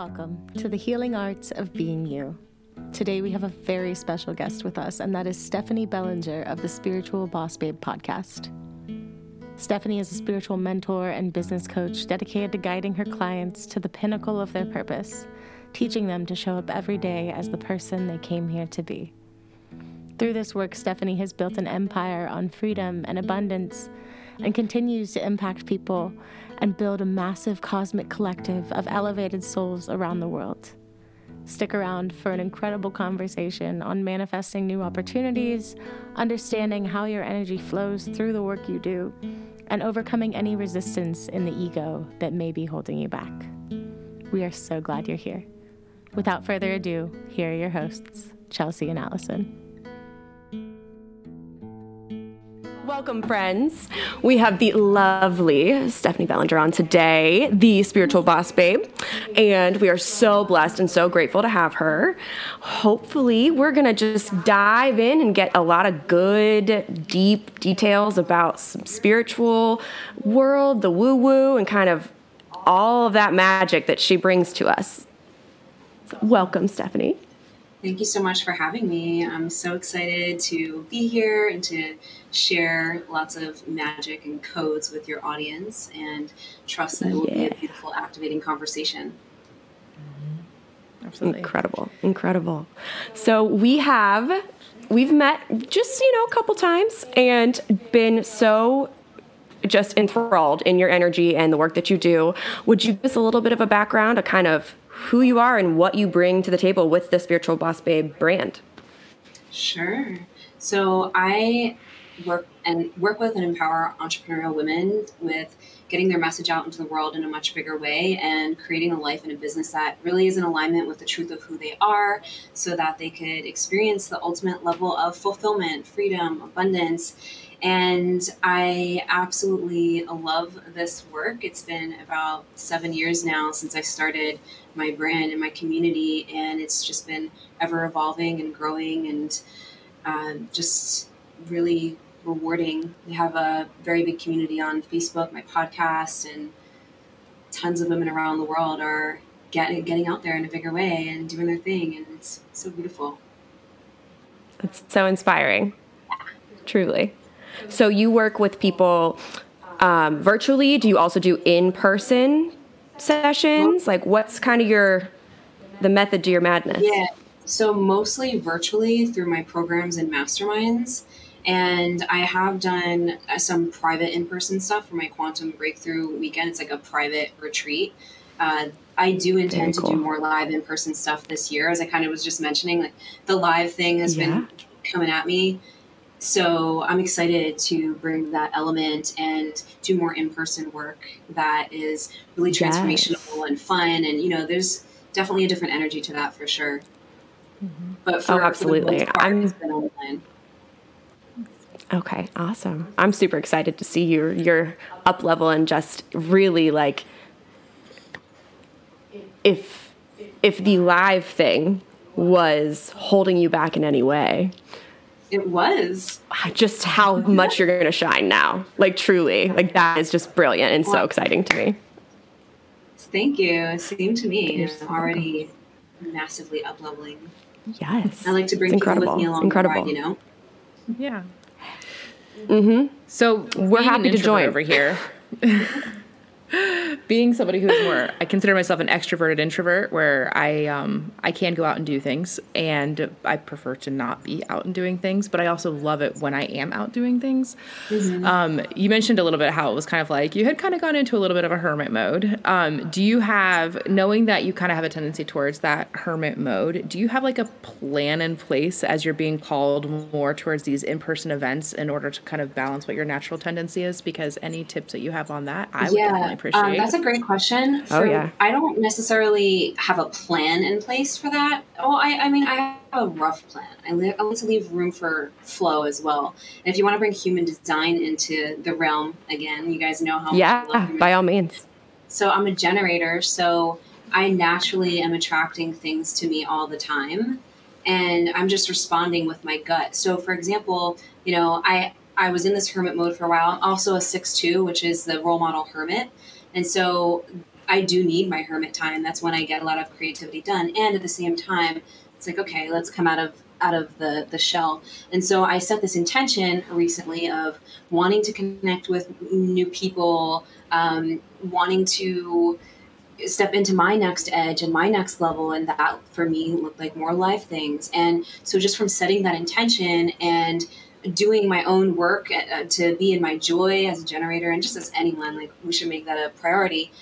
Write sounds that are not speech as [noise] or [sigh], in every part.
Welcome to the healing arts of being you. Today we have a very special guest with us, and that is Stephanie Bellinger of the Spiritual Boss Babe podcast. Stephanie is a spiritual mentor and business coach dedicated to guiding her clients to the pinnacle of their purpose, teaching them to show up every day as the person they came here to be. Through this work, Stephanie has built an empire on freedom and abundance and continues to impact people and build a massive cosmic collective of elevated souls around the world. Stick around for an incredible conversation on manifesting new opportunities, understanding how your energy flows through the work you do, and overcoming any resistance in the ego that may be holding you back. We are so glad you're here. Without further ado, here are your hosts, Chelsea and Allison. Welcome, friends. We have the lovely Stephanie Bellinger on today, the spiritual boss babe, and we are so blessed and so grateful to have her. Hopefully, we're going to just dive in and get a lot of good, deep details about some spiritual world, the woo woo, and kind of all of that magic that she brings to us. Welcome, Stephanie. Thank you so much for having me. I'm so excited to be here and to share lots of magic and codes with your audience and trust that it will be a beautiful, activating conversation. Mm-hmm. Absolutely. Incredible. Incredible. So we have we've met just, you know, a couple times and been so just enthralled in your energy and the work that you do. Would you give us a little bit of a background, a kind of who you are and what you bring to the table with the Spiritual Boss Babe brand. Sure. So I work and work with and empower entrepreneurial women with getting their message out into the world in a much bigger way and creating a life and a business that really is in alignment with the truth of who they are so that they could experience the ultimate level of fulfillment, freedom, abundance, and I absolutely love this work. It's been about seven years now since I started my brand and my community, and it's just been ever evolving and growing and uh, just really rewarding. We have a very big community on Facebook, my podcast, and tons of women around the world are getting getting out there in a bigger way and doing their thing, and it's so beautiful. It's so inspiring, truly. So you work with people um, virtually. Do you also do in person sessions? Like, what's kind of your the method to your madness? Yeah. So mostly virtually through my programs and masterminds. And I have done uh, some private in person stuff for my quantum breakthrough weekend. It's like a private retreat. Uh, I do intend cool. to do more live in person stuff this year, as I kind of was just mentioning. Like the live thing has yeah. been coming at me so I'm excited to bring that element and do more in-person work that is really transformational yes. and fun. And you know, there's definitely a different energy to that for sure. Mm-hmm. But for, oh, absolutely, for I'm. Okay, awesome. I'm super excited to see your your up level and just really like if if the live thing was holding you back in any way it was. Just how much you're going to shine now. Like, truly. Like, that is just brilliant and so exciting to me. Thank you. Same to me. I'm already massively up leveling. Yes. I like to bring people with me along incredible. the ride, you know? Yeah. Mm-hmm. So we're happy to join over here. [laughs] being somebody who's more I consider myself an extroverted introvert where I um I can go out and do things and I prefer to not be out and doing things but I also love it when I am out doing things. Mm-hmm. Um you mentioned a little bit how it was kind of like you had kind of gone into a little bit of a hermit mode. Um do you have knowing that you kind of have a tendency towards that hermit mode, do you have like a plan in place as you're being called more towards these in-person events in order to kind of balance what your natural tendency is because any tips that you have on that I would yeah. definitely appreciate. Um, that's a great question. For, oh yeah. I don't necessarily have a plan in place for that. Well, I, I mean, I have a rough plan. I, li- I like to leave room for flow as well. And if you want to bring human design into the realm again, you guys know how. Yeah, by all means. So I'm a generator, so I naturally am attracting things to me all the time and I'm just responding with my gut. So, for example, you know, I I was in this hermit mode for a while. I'm also a six two, which is the role model hermit. And so I do need my hermit time. That's when I get a lot of creativity done. And at the same time, it's like, okay, let's come out of out of the the shell. And so I set this intention recently of wanting to connect with new people, um, wanting to step into my next edge and my next level and that for me looked like more life things and so just from setting that intention and doing my own work uh, to be in my joy as a generator and just as anyone like we should make that a priority.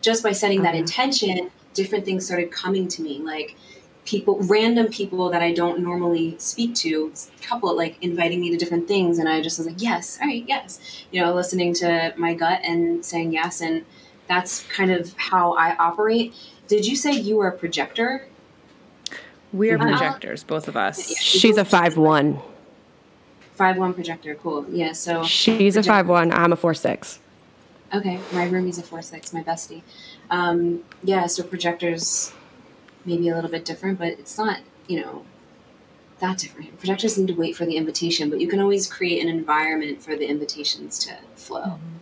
Just by setting that mm-hmm. intention different things started coming to me. Like people random people that i don't normally speak to a couple like inviting me to different things and i just was like yes all right yes. You know listening to my gut and saying yes and that's kind of how i operate. Did you say you were a projector? We're uh, projectors both of us. She's a 5-1 five one projector. Cool. Yeah. So she's projector. a five one. I'm a four six. Okay, my roomie's a four six. My bestie. Um, yeah. So projectors maybe a little bit different, but it's not you know that different. Projectors need to wait for the invitation, but you can always create an environment for the invitations to flow. Mm-hmm.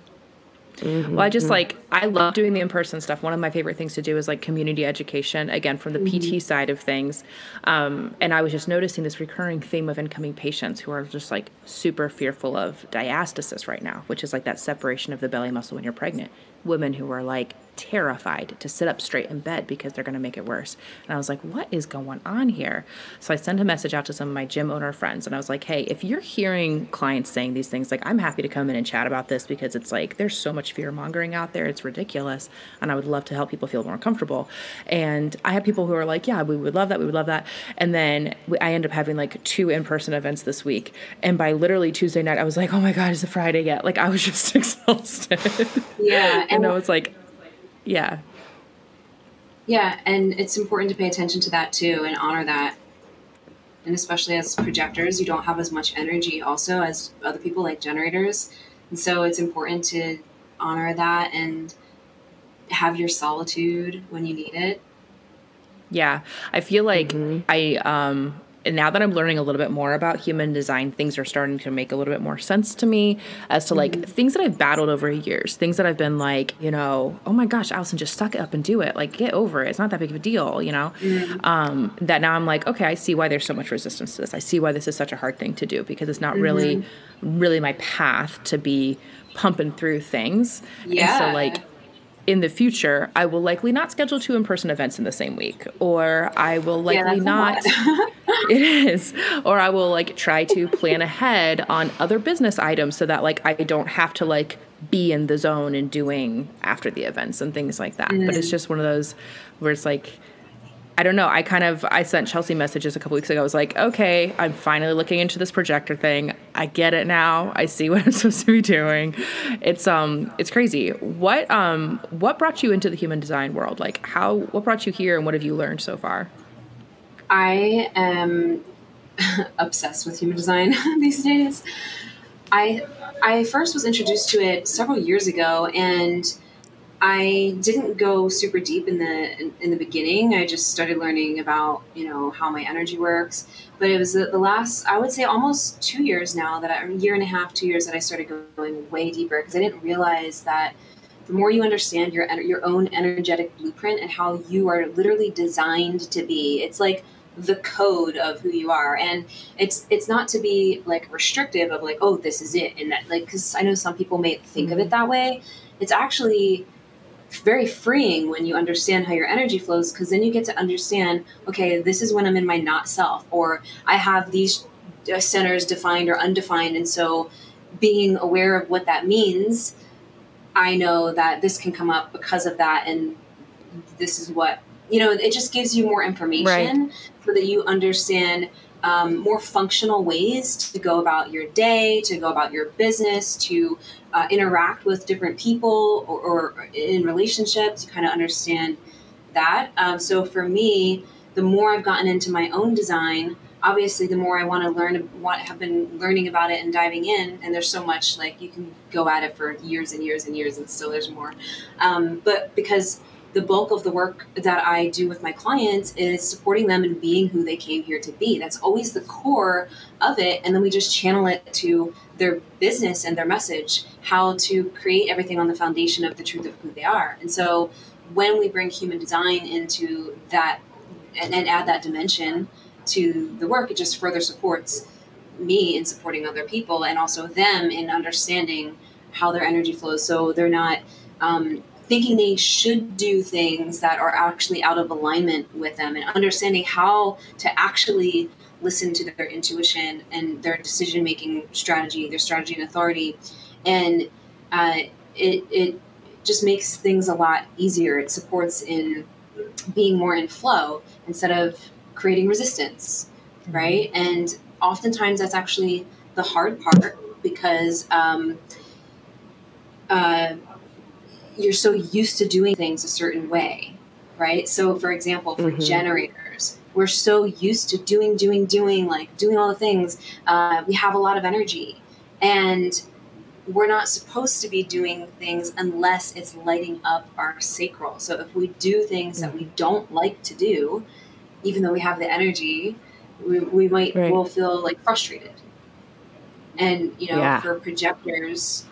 Mm-hmm, well, I just mm-hmm. like I love doing the in person stuff. One of my favorite things to do is like community education. Again, from the mm-hmm. PT side of things, um, and I was just noticing this recurring theme of incoming patients who are just like super fearful of diastasis right now, which is like that separation of the belly muscle when you're pregnant. Women who are like terrified to sit up straight in bed because they're going to make it worse. And I was like, what is going on here? So I sent a message out to some of my gym owner friends and I was like, hey, if you're hearing clients saying these things, like, I'm happy to come in and chat about this because it's like there's so much fear mongering out there. It's ridiculous. And I would love to help people feel more comfortable. And I had people who are like, yeah, we would love that. We would love that. And then I end up having like two in person events this week. And by literally Tuesday night, I was like, oh my God, is it Friday yet? Like, I was just [laughs] exhausted. Yeah. and I was like, yeah. Yeah, and it's important to pay attention to that too and honor that. And especially as projectors, you don't have as much energy also as other people like generators. And so it's important to honor that and have your solitude when you need it. Yeah. I feel like mm-hmm. I um and now that I'm learning a little bit more about human design, things are starting to make a little bit more sense to me as to like mm-hmm. things that I've battled over years, things that I've been like, you know, oh my gosh, Allison, just suck it up and do it. Like, get over it. It's not that big of a deal, you know? Mm-hmm. Um, that now I'm like, okay, I see why there's so much resistance to this. I see why this is such a hard thing to do because it's not mm-hmm. really, really my path to be pumping through things. Yeah. And so, like, in the future, I will likely not schedule two in person events in the same week, or I will likely yeah, not. [laughs] [laughs] it is, or I will like try to plan ahead on other business items so that like I don't have to like be in the zone and doing after the events and things like that. Mm. But it's mm. just one of those where it's like I don't know. I kind of I sent Chelsea messages a couple weeks ago. I was like, okay, I'm finally looking into this projector thing. I get it now. I see [laughs] what I'm supposed to be doing. It's um it's crazy. What um what brought you into the human design world? Like how what brought you here and what have you learned so far? I am [laughs] obsessed with human design [laughs] these days. I I first was introduced to it several years ago and I didn't go super deep in the in, in, the beginning. I just started learning about you know how my energy works. But it was the, the last I would say almost two years now that I, a year and a half, two years that I started going way deeper because I didn't realize that the more you understand your your own energetic blueprint and how you are literally designed to be, it's like the code of who you are and it's it's not to be like restrictive of like oh this is it and that like because i know some people may think of it mm-hmm. that way it's actually very freeing when you understand how your energy flows because then you get to understand okay this is when i'm in my not self or i have these centers defined or undefined and so being aware of what that means i know that this can come up because of that and this is what you know it just gives you more information right. so that you understand um, more functional ways to go about your day, to go about your business, to uh, interact with different people or, or in relationships, you kind of understand that. Um, so for me, the more I've gotten into my own design, obviously the more I want to learn what have been learning about it and diving in and there's so much like you can go at it for years and years and years and still there's more um, but because the bulk of the work that I do with my clients is supporting them and being who they came here to be. That's always the core of it. And then we just channel it to their business and their message, how to create everything on the foundation of the truth of who they are. And so when we bring human design into that and, and add that dimension to the work, it just further supports me in supporting other people and also them in understanding how their energy flows. So they're not um, thinking they should do things that are actually out of alignment with them and understanding how to actually listen to their intuition and their decision making strategy, their strategy and authority. And uh, it, it just makes things a lot easier. It supports in being more in flow instead of creating resistance, mm-hmm. right? And oftentimes that's actually the hard part because um, uh, you're so used to doing things a certain way, right? So, for example, for mm-hmm. generators, we're so used to doing, doing, doing, like doing all the things. Uh, we have a lot of energy. And we're not supposed to be doing things unless it's lighting up our sacral. So if we do things that we mm-hmm. don't like to do, even though we have the energy, we, we might right. will feel like frustrated. And you know, yeah. for projectors,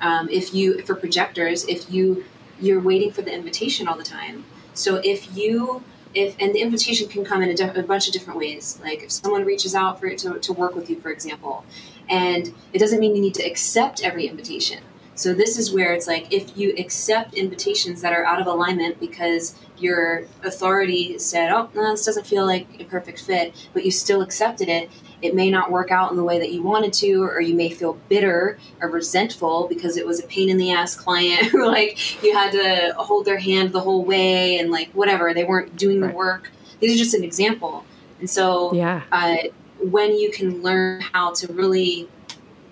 um, if you for projectors, if you you're waiting for the invitation all the time. So if you if and the invitation can come in a, a, bunch of different ways. Like if someone reaches out for it to, to work with you for example. And it doesn't mean you need to accept every invitation so this is where it's like if you accept invitations that are out of alignment because your authority said oh no, this doesn't feel like a perfect fit but you still accepted it it may not work out in the way that you wanted to or you may feel bitter or resentful because it was a pain in the ass client [laughs] who like you had to hold their hand the whole way and like whatever they weren't doing right. the work. This is just an example. And so yeah. uh, when you can learn how to really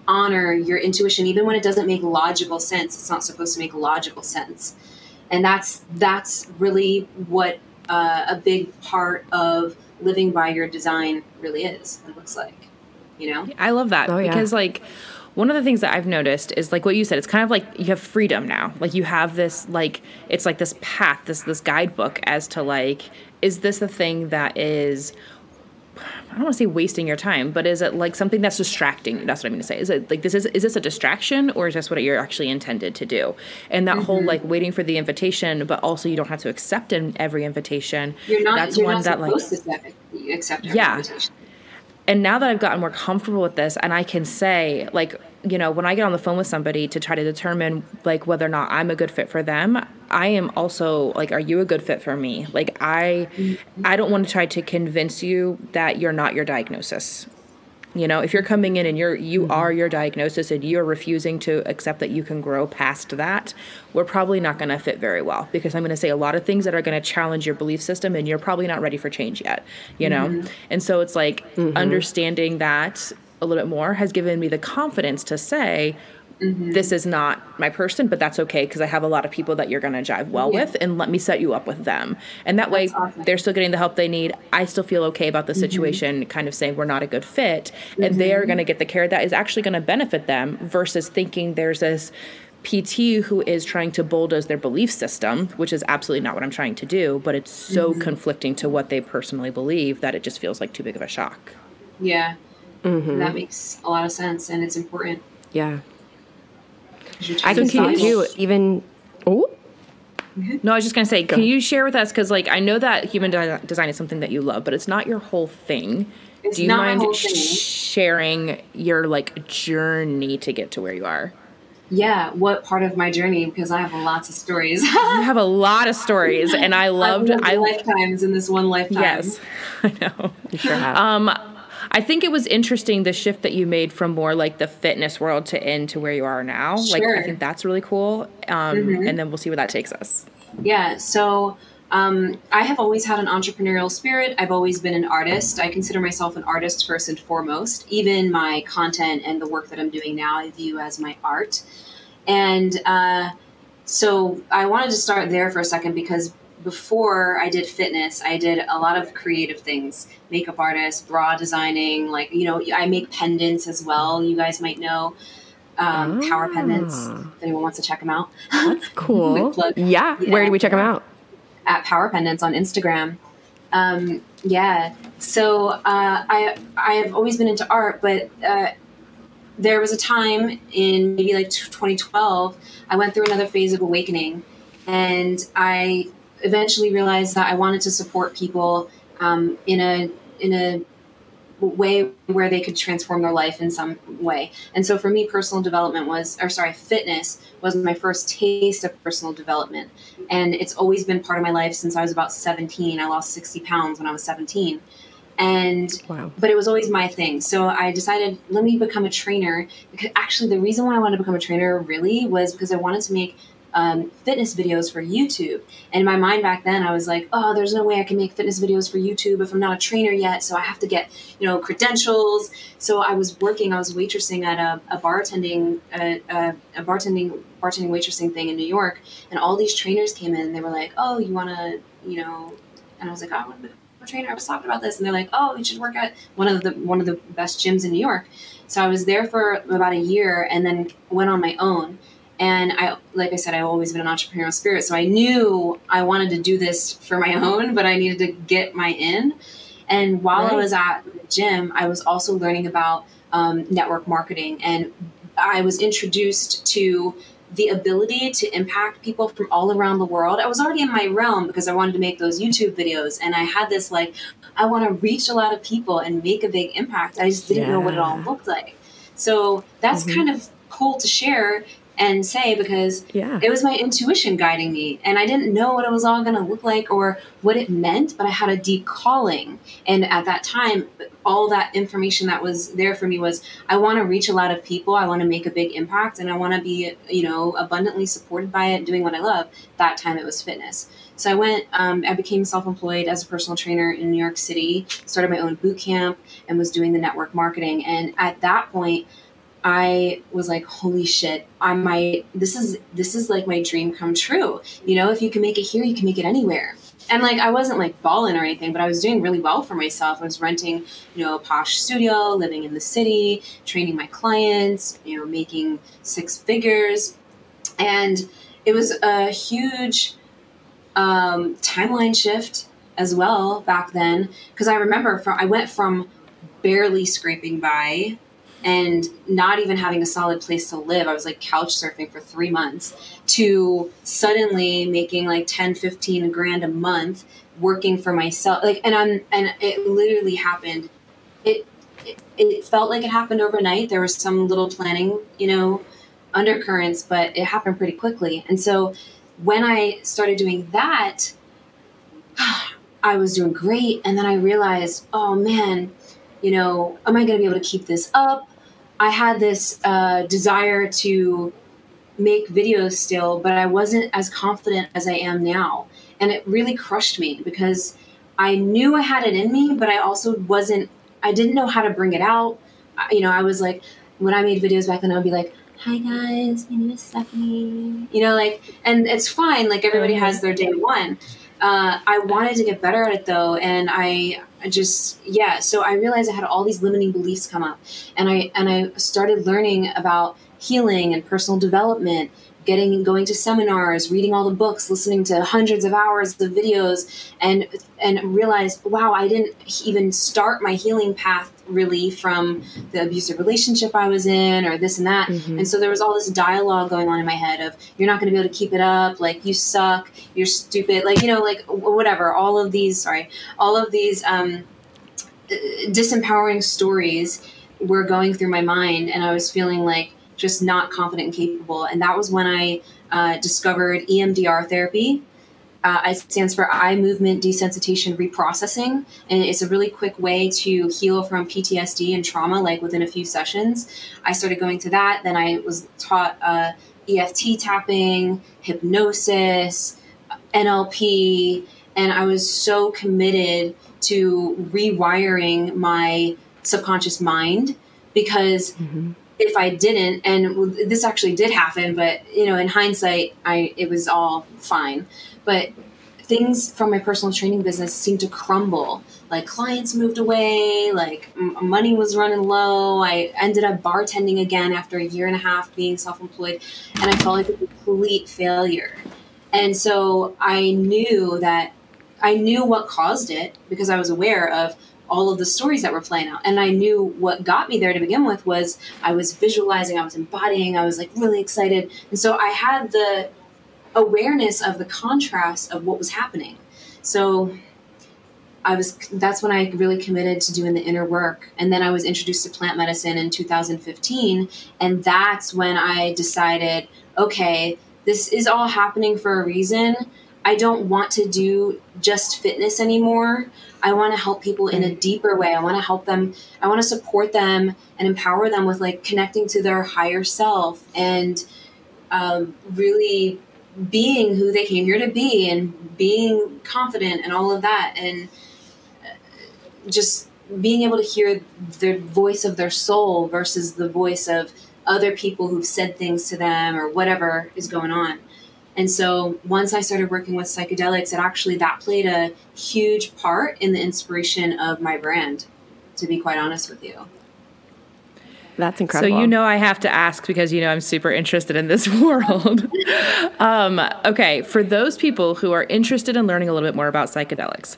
honor your intuition even when it doesn't make logical sense it's not supposed to make logical sense and that's that's really what uh, a big part of living by your design really is and looks like you know i love that oh, because yeah. like one of the things that I've noticed is like what you said, it's kind of like you have freedom now. Like you have this like it's like this path, this this guidebook as to like, is this a thing that is I don't want to say wasting your time, but is it like something that's distracting? That's what I'm going to say. Is it like this is is this a distraction or is this what you're actually intended to do? And that mm-hmm. whole like waiting for the invitation, but also you don't have to accept in every invitation. You're not. That's you're one not that like accept yeah. Invitation. And now that I've gotten more comfortable with this, and I can say like you know when I get on the phone with somebody to try to determine like whether or not I'm a good fit for them, I am also like, are you a good fit for me? Like, I, I don't want to try to convince you that you're not your diagnosis. You know, if you're coming in and you're you mm-hmm. are your diagnosis and you're refusing to accept that you can grow past that, we're probably not going to fit very well because I'm going to say a lot of things that are going to challenge your belief system and you're probably not ready for change yet, you know? Mm-hmm. And so it's like mm-hmm. understanding that a little bit more has given me the confidence to say, Mm-hmm. This is not my person, but that's okay because I have a lot of people that you're going to jive well yeah. with, and let me set you up with them. And that that's way, awesome. they're still getting the help they need. I still feel okay about the mm-hmm. situation, kind of saying we're not a good fit, mm-hmm. and they are going to get the care that is actually going to benefit them versus thinking there's this PT who is trying to bulldoze their belief system, which is absolutely not what I'm trying to do, but it's so mm-hmm. conflicting to what they personally believe that it just feels like too big of a shock. Yeah. Mm-hmm. That makes a lot of sense and it's important. Yeah. I can see too. Even oh. No, I was just gonna say, can you share with us? Because like I know that human de- design is something that you love, but it's not your whole thing. It's Do you mind sharing your like journey to get to where you are? Yeah, what part of my journey? Because I have lots of stories. you have a lot of stories, and I [laughs] loved. I lifetimes in this one lifetime. Yes, [laughs] I know. You sure have. Um, I think it was interesting the shift that you made from more like the fitness world to into where you are now. Sure. Like I think that's really cool. Um, mm-hmm. And then we'll see where that takes us. Yeah. So um, I have always had an entrepreneurial spirit. I've always been an artist. I consider myself an artist first and foremost. Even my content and the work that I'm doing now, I view as my art. And uh, so I wanted to start there for a second because before I did fitness, I did a lot of creative things makeup artist, bra designing. Like, you know, I make pendants as well. You guys might know um, ah. power pendants. If anyone wants to check them out, that's [laughs] cool. yeah. yeah. Where do we check them out? At Power Pendants on Instagram. Um, yeah. So uh, I I have always been into art, but uh, there was a time in maybe like 2012 I went through another phase of awakening and I eventually realized that I wanted to support people um, in a in a way where they could transform their life in some way. And so for me, personal development was, or sorry, fitness was my first taste of personal development. And it's always been part of my life since I was about 17. I lost 60 pounds when I was 17. And, wow. but it was always my thing. So I decided, let me become a trainer. Because actually, the reason why I wanted to become a trainer really was because I wanted to make um, fitness videos for YouTube. And in my mind back then, I was like, oh, there's no way I can make fitness videos for YouTube if I'm not a trainer yet. So I have to get, you know, credentials. So I was working, I was waitressing at a, a bartending, a, a, a bartending, bartending waitressing thing in New York. And all these trainers came in and they were like, oh, you want to, you know, and I was like, oh, I want to be a trainer. I was talking about this. And they're like, oh, you should work at one of the, one of the best gyms in New York. So I was there for about a year and then went on my own and I, like I said, I've always been an entrepreneurial spirit. So I knew I wanted to do this for my [laughs] own, but I needed to get my in. And while right. I was at the gym, I was also learning about um, network marketing. And I was introduced to the ability to impact people from all around the world. I was already in my realm because I wanted to make those YouTube videos. And I had this, like, I want to reach a lot of people and make a big impact. I just didn't yeah. know what it all looked like. So that's mm-hmm. kind of cool to share and say because yeah. it was my intuition guiding me and i didn't know what it was all going to look like or what it meant but i had a deep calling. And at that time all that information that was there for me was i want to reach a lot of people i want to make a big impact and i want to be you know abundantly supported by it doing what i love. That time it was fitness. So i went um, i became self-employed as a personal trainer in new york city started my own boot camp and was doing the network marketing. And at that point I was like, holy shit, I might this is this is like my dream come true. You know, if you can make it here, you can make it anywhere. And like I wasn't like balling or anything, but I was doing really well for myself. I was renting, you know, a posh studio, living in the city, training my clients, you know, making six figures. And it was a huge um, timeline shift as well back then because I remember from I went from barely scraping by and not even having a solid place to live. I was like couch surfing for three months to suddenly making like 10, 15 grand a month working for myself. Like, and I'm, and it literally happened. It, it, it felt like it happened overnight. There was some little planning, you know, undercurrents, but it happened pretty quickly. And so when I started doing that, [sighs] I was doing great. And then I realized, oh man, you know, am I going to be able to keep this up? I had this uh, desire to make videos still, but I wasn't as confident as I am now. And it really crushed me because I knew I had it in me, but I also wasn't, I didn't know how to bring it out. You know, I was like, when I made videos back then, I would be like, hi guys, my name is Stephanie. You know, like, and it's fine. Like, everybody has their day one. Uh, I wanted to get better at it though, and I just yeah. So I realized I had all these limiting beliefs come up, and I and I started learning about healing and personal development getting going to seminars reading all the books listening to hundreds of hours of videos and and realized wow i didn't even start my healing path really from the abusive relationship i was in or this and that mm-hmm. and so there was all this dialogue going on in my head of you're not going to be able to keep it up like you suck you're stupid like you know like whatever all of these sorry all of these um, disempowering stories were going through my mind and i was feeling like just not confident and capable. And that was when I uh, discovered EMDR therapy. Uh, it stands for eye movement desensitization reprocessing, and it's a really quick way to heal from PTSD and trauma, like within a few sessions. I started going to that. Then I was taught uh, EFT tapping, hypnosis, NLP, and I was so committed to rewiring my subconscious mind because mm-hmm if I didn't, and this actually did happen, but you know, in hindsight, I it was all fine. But things from my personal training business seemed to crumble. Like clients moved away, like m- money was running low. I ended up bartending again after a year and a half being self-employed, and I felt like a complete failure. And so I knew that I knew what caused it because I was aware of all of the stories that were playing out. And I knew what got me there to begin with was I was visualizing, I was embodying, I was like really excited. And so I had the awareness of the contrast of what was happening. So I was that's when I really committed to doing the inner work. And then I was introduced to plant medicine in 2015 and that's when I decided, okay, this is all happening for a reason. I don't want to do just fitness anymore. I want to help people in a mm. deeper way. I want to help them. I want to support them and empower them with like connecting to their higher self and um, really being who they came here to be and being confident and all of that and uh, just being able to hear the voice of their soul versus the voice of other people who've said things to them or whatever is going on. And so once I started working with psychedelics, it actually that played a huge part in the inspiration of my brand, to be quite honest with you. That's incredible. So you know I have to ask because you know I'm super interested in this [laughs] world. um, okay, for those people who are interested in learning a little bit more about psychedelics,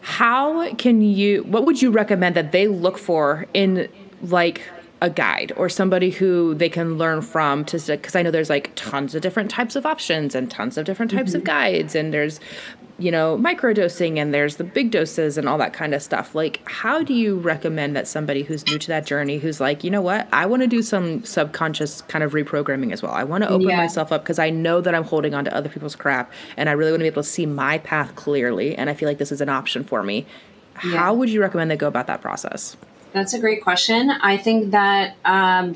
how can you? What would you recommend that they look for in like a guide or somebody who they can learn from to because I know there's like tons of different types of options and tons of different types mm-hmm. of guides and there's you know microdosing and there's the big doses and all that kind of stuff like how do you recommend that somebody who's new to that journey who's like you know what i want to do some subconscious kind of reprogramming as well i want to open yeah. myself up because i know that i'm holding on to other people's crap and i really want to be able to see my path clearly and i feel like this is an option for me yeah. how would you recommend they go about that process that's a great question. I think that um,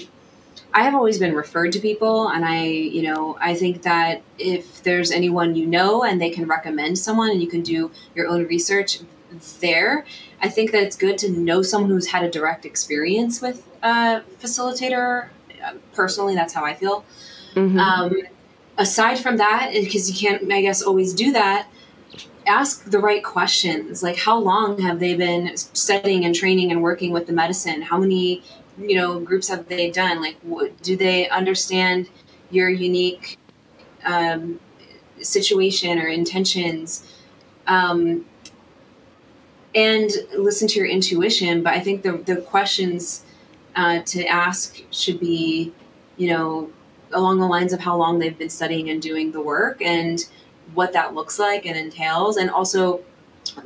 I have always been referred to people, and I, you know, I think that if there's anyone you know and they can recommend someone and you can do your own research there, I think that it's good to know someone who's had a direct experience with a facilitator. Personally, that's how I feel. Mm-hmm. Um, aside from that, because you can't, I guess, always do that ask the right questions. Like how long have they been studying and training and working with the medicine? How many you know groups have they done? Like what, do they understand your unique um, situation or intentions? Um, and listen to your intuition but i think the, the questions uh, to ask should be you know along the lines of how long they've been studying and doing the work. And what that looks like and entails. And also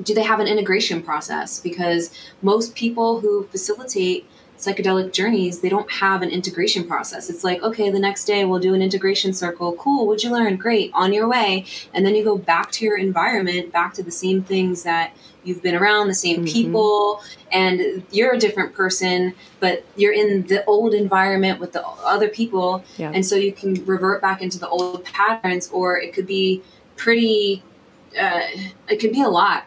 do they have an integration process? Because most people who facilitate psychedelic journeys they don't have an integration process. It's like okay the next day we'll do an integration circle. Cool what'd you learn? Great on your way. And then you go back to your environment back to the same things that you've been around the same mm-hmm. people and you're a different person but you're in the old environment with the other people. Yeah. and so you can revert back into the old patterns or it could be pretty uh, it can be a lot.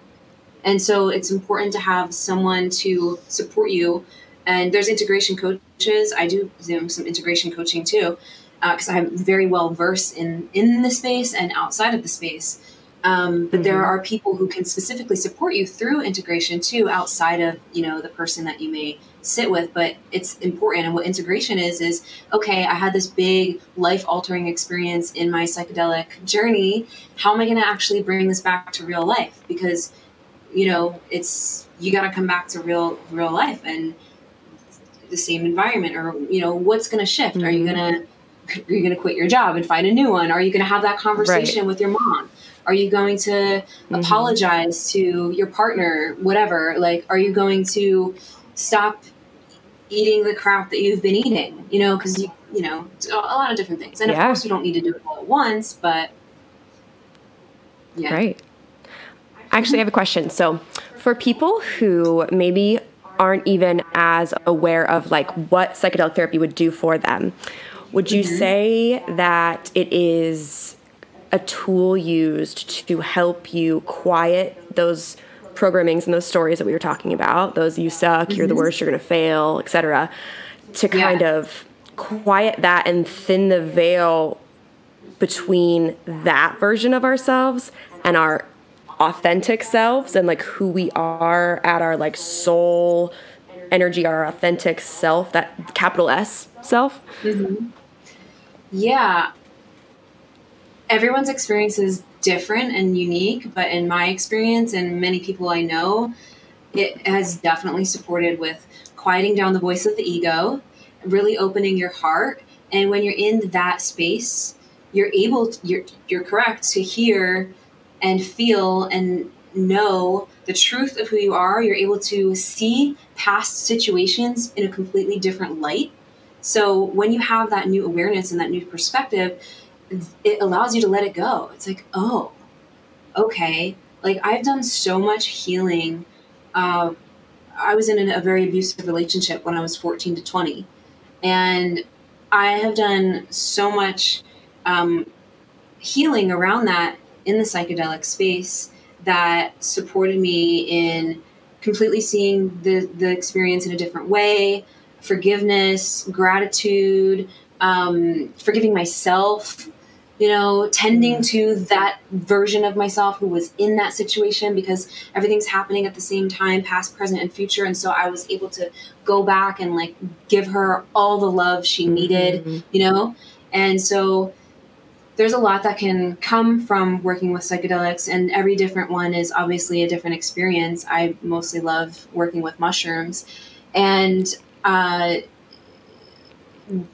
And so it's important to have someone to support you. And there's integration coaches. I do you know, some integration coaching too because uh, i'm very well versed in in the space and outside of the space. Um, but mm-hmm. there are people who can specifically support you through integration too outside of you know the person that you may sit with but it's important. And what integration is is okay i had this big life altering experience in my psychedelic journey. How am i going to actually bring this back to real life? Because you know it's you got to come back to real real life and the same environment or you know what's going to shift? Mm-hmm. are you going to are you going to quit your job and find a new one? Are you going to have that conversation right. with your mom? Are you going to mm-hmm. apologize to your partner whatever? Like are you going to stop eating the crap that you've been eating, you know, because you, you know, a lot of different things. And yeah. of course, you don't need to do it all at once, but yeah. Right. Actually, I have a question. So, for people who maybe aren't even as aware of like what psychedelic therapy would do for them, would you mm-hmm. say that it is a tool used to help you quiet those programmings and those stories that we were talking about, those you suck, mm-hmm. you're the mm-hmm. worst, you're going to fail, etc., to kind yeah. of quiet that and thin the veil between that version of ourselves and our authentic selves and like who we are at our like soul energy our authentic self that capital s self mm-hmm. yeah everyone's experience is different and unique, but in my experience and many people I know, it has definitely supported with quieting down the voice of the ego, really opening your heart. And when you're in that space, you're able to, you're you're correct to hear and feel and know the truth of who you are you're able to see past situations in a completely different light so when you have that new awareness and that new perspective it allows you to let it go. It's like oh okay. Like i've done so much healing. Uh, i was in a very abusive relationship when i was 14 to 20 and i have done so much um, healing around that in the psychedelic space that supported me in completely seeing the, the experience in a different way. Forgiveness gratitude um, forgiving myself you know tending mm. to that version of myself who was in that situation because everything's happening at the same time past present and future and so i was able to go back and like give her all the love she needed mm-hmm. you know and so there's a lot that can come from working with psychedelics, and every different one is obviously a different experience. I mostly love working with mushrooms, and uh,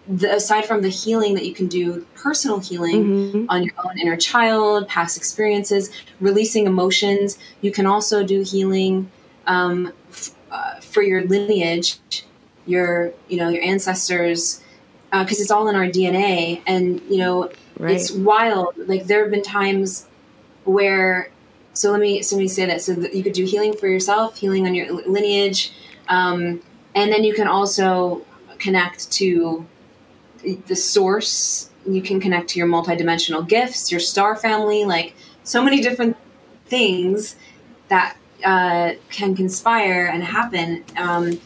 the, aside from the healing that you can do, personal healing mm-hmm. on your own inner child, past experiences, releasing emotions, you can also do healing um, f- uh, for your lineage, your you know your ancestors, because uh, it's all in our DNA, and you know Right. It's wild. Like there have been times where, so let me so let me say that. So that you could do healing for yourself, healing on your lineage, um, and then you can also connect to the source. You can connect to your multidimensional gifts, your star family, like so many different things that uh, can conspire and happen. Um,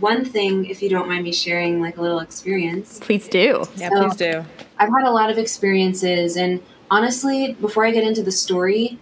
one thing, if you don't mind me sharing, like a little experience. Please do. Yeah, so, please do. I've had a lot of experiences, and honestly, before I get into the story,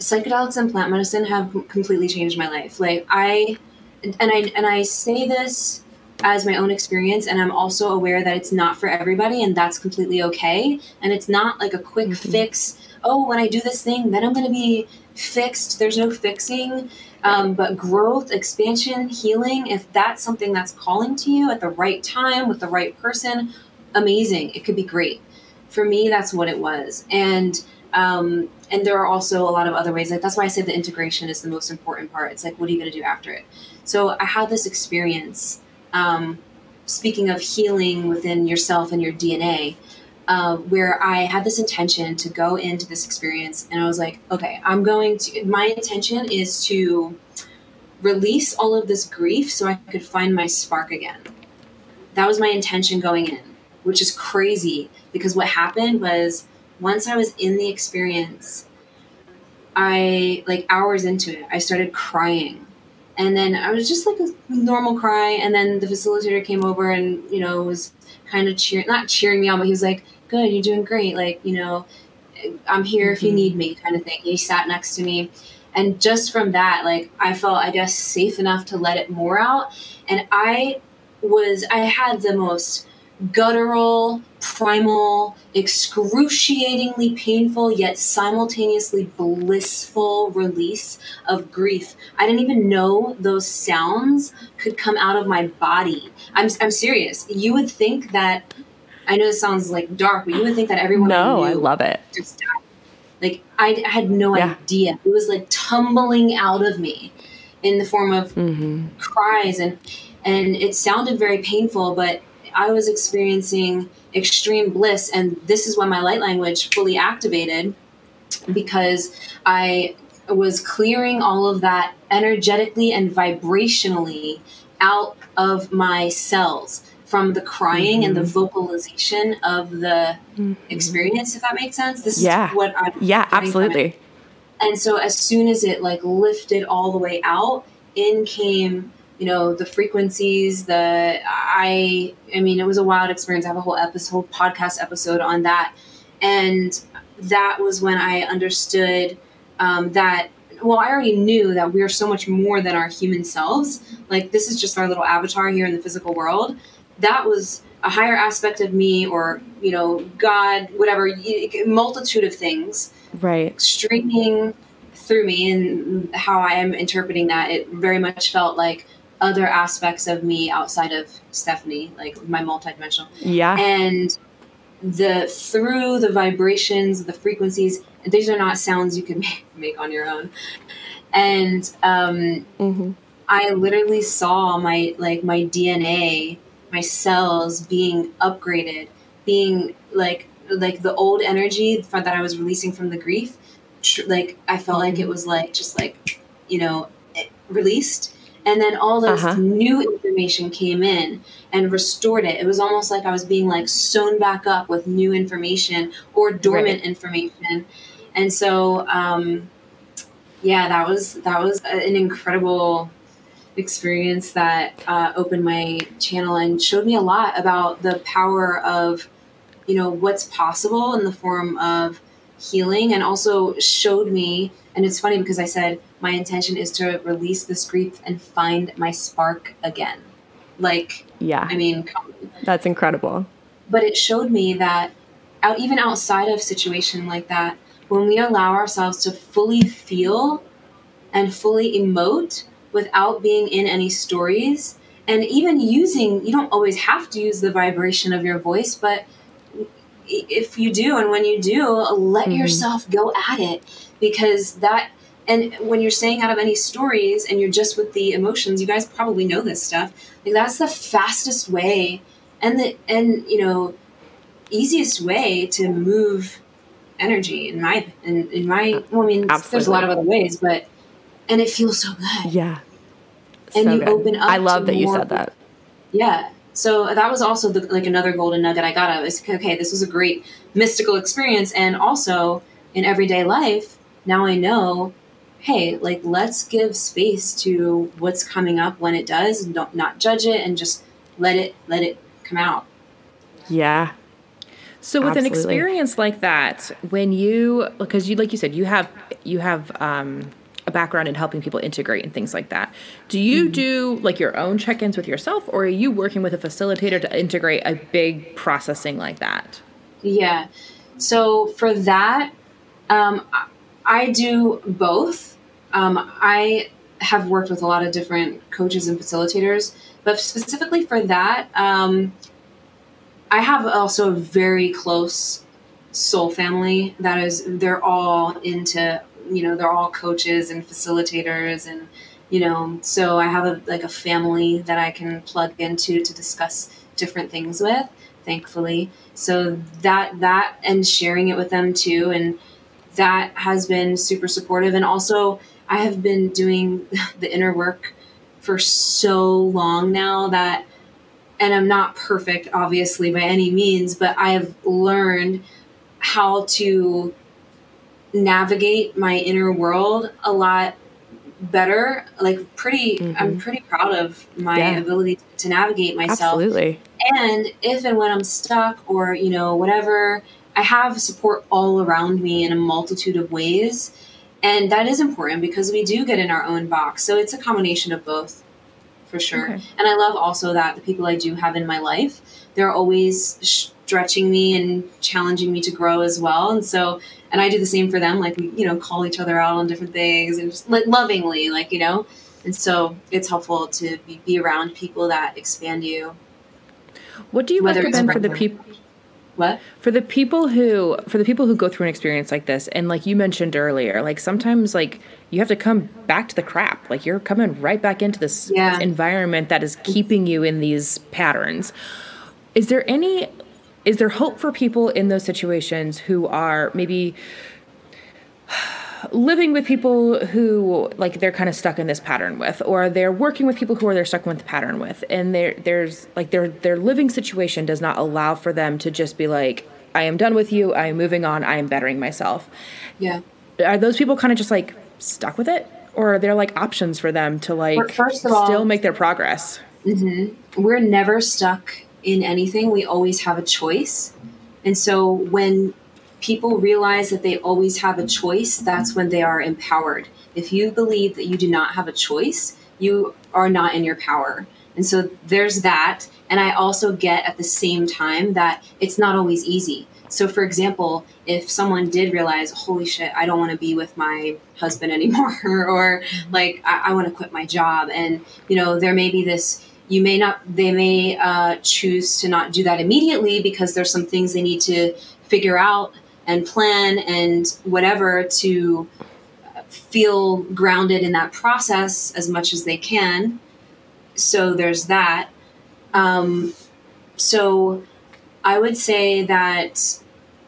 psychedelics and plant medicine have completely changed my life. Like I, and I and I say this as my own experience, and I'm also aware that it's not for everybody, and that's completely okay. And it's not like a quick mm-hmm. fix. Oh, when I do this thing, then I'm going to be fixed. There's no fixing. Um, but growth, expansion, healing, if that's something that's calling to you at the right time with the right person, amazing. It could be great. For me, that's what it was. And um, and there are also a lot of other ways. Like that's why I say the integration is the most important part. It's like, what are you going to do after it? So I had this experience. Um, speaking of healing within yourself and your DNA, uh, where I had this intention to go into this experience, and I was like, okay, I'm going to. My intention is to release all of this grief so I could find my spark again. That was my intention going in which is crazy because what happened was once I was in the experience, I like hours into it, I started crying. And then I was just like a normal cry. And then the facilitator came over and, you know, was kind of cheering, not cheering me on, but he was like, good, you're doing great. Like, you know, I'm here mm-hmm. if you mm-hmm. need me kind of thing. He sat next to me. And just from that, like, I felt, I guess, safe enough to let it more out. And I was, I had the most guttural, primal, excruciatingly painful, yet simultaneously blissful release of grief. I didn't even know those sounds could come out of my body. I'm, I'm serious. You would think that, I know this sounds like dark, but you would think that everyone. No, I love it. Just died. Like, I, I had no yeah. idea. It was like tumbling out of me in the form of mm-hmm. cries and and it sounded very painful but I was experiencing extreme bliss, and this is when my light language fully activated because I was clearing all of that energetically and vibrationally out of my cells from the crying mm-hmm. and the mm-hmm. vocalization of the mm-hmm. experience if that makes sense this yeah. is what i'm yeah absolutely and so as soon as it like lifted all the way out in came you know the frequencies the i i mean it was a wild experience. I have a whole episode podcast episode on that. And that was when i understood um, that well i already knew that we are so much more than our human selves. Like this is just our little avatar here in the physical world. That was a higher aspect of me or you know god whatever multitude of things right. streaming through me and how i am interpreting that. It very much felt like other aspects of me outside of Stephanie, like my multidimensional. Yeah. And the through the vibrations, the frequencies, these are not sounds you can [laughs] make, on your own. And um, Mm-hmm. I literally saw my like my DNA, my cells being upgraded, being like like the old energy for, that I was releasing from the grief. Tr- like I felt like it was like just like you know eh, released, and then all this Uh-huh. new information came in and restored it. It was almost like I was being like sewn back up with new information or dormant information, and so. um yeah that was that was an incredible experience that uh, opened my channel and showed me a lot about the power of you know what's possible in the form of healing and also showed me and it's funny because i said my intention is to release this grief and find my spark again like Yeah, i mean that's incredible. but it showed me that out even outside of situation like that when we allow ourselves to fully feel and fully emote without being in any stories and even using you don't always have to use the vibration of your voice but if you do and when you do let Mhm. yourself go at it because that and when you're staying out of any stories and you're just with the emotions you guys probably know this stuff like that's the fastest way and the and you know easiest way to move energy in my in, in my well, i mean there's a lot of other ways but and it feels so good Yeah. And So you good. open up I love that you said that. yeah. So that was also the, like another golden nugget I got out of it. Okay, this was a great mystical experience. And also in everyday life, now I know, hey, like let's give space to what's coming up when it does and don't not judge it and just let it let it come out. Yeah. So with an experience like that, when you because you like you said you have you have um, a background in helping people integrate and things like that. Do you do like your own check-ins with yourself, or are you working with a facilitator to integrate a big processing like that? Yeah. So for that, um, I- I do both. Um, I have worked with a lot of different coaches and facilitators, but specifically for that, um, I have also a very close soul family that is, they're all into, you know, they're all coaches and facilitators and, you know, so I have a, like a family that I can plug into to discuss different things with, thankfully. So that that and sharing it with them too and that has been super supportive. And also i have been doing [laughs] the inner work for so long now that and i'm not perfect obviously by any means but i have learned how to navigate my inner world a lot better like pretty i'm mm-hmm. pretty proud of my Yeah. ability to navigate myself Absolutely. and if and when I'm stuck or, you know, whatever, I have support all around me in a multitude of ways. And that is important because we do get in our own box. So it's a combination of both for sure. Okay. And I love also that the people I do have in my life, they're always stretching me and challenging me to grow as well. And so, and I do the same for them. Like we, you know, call each other out on different things and just like lovingly, like, you know, and so it's helpful to be, be around people that expand you. What do you Whether recommend for the people? What? for the people who for the people who go through an experience like this and like you mentioned earlier like sometimes like you have to come back to the crap like you're coming right back into this Yeah. environment that is keeping you in these patterns is there any is there hope for people in those situations who are maybe living with people who like they're kind of stuck in this pattern with or they're working with people who are they're stuck with the pattern with and there there's like their their living situation does not allow for them to just be like I am done with you I am moving on I am bettering myself Yeah. are those people kind of just like stuck with it or are there like options for them to like first of all- still make their progress mm-hmm. we're never stuck in anything. We always have a choice. And so when people realize that they always have a choice, that's when they are empowered. If you believe that you do not have a choice, you are not in your power. And so there's that. And I also get at the same time that it's not always easy. So, for example, if someone did realize, holy shit, I don't want to be with my husband anymore, [laughs] or like, I, I want to quit my job, and, you know, there may be this you may not they may uh, choose to not do that immediately because there's some things they need to figure out and plan and whatever to feel grounded in that process as much as they can. So there's that. Um, so i would say that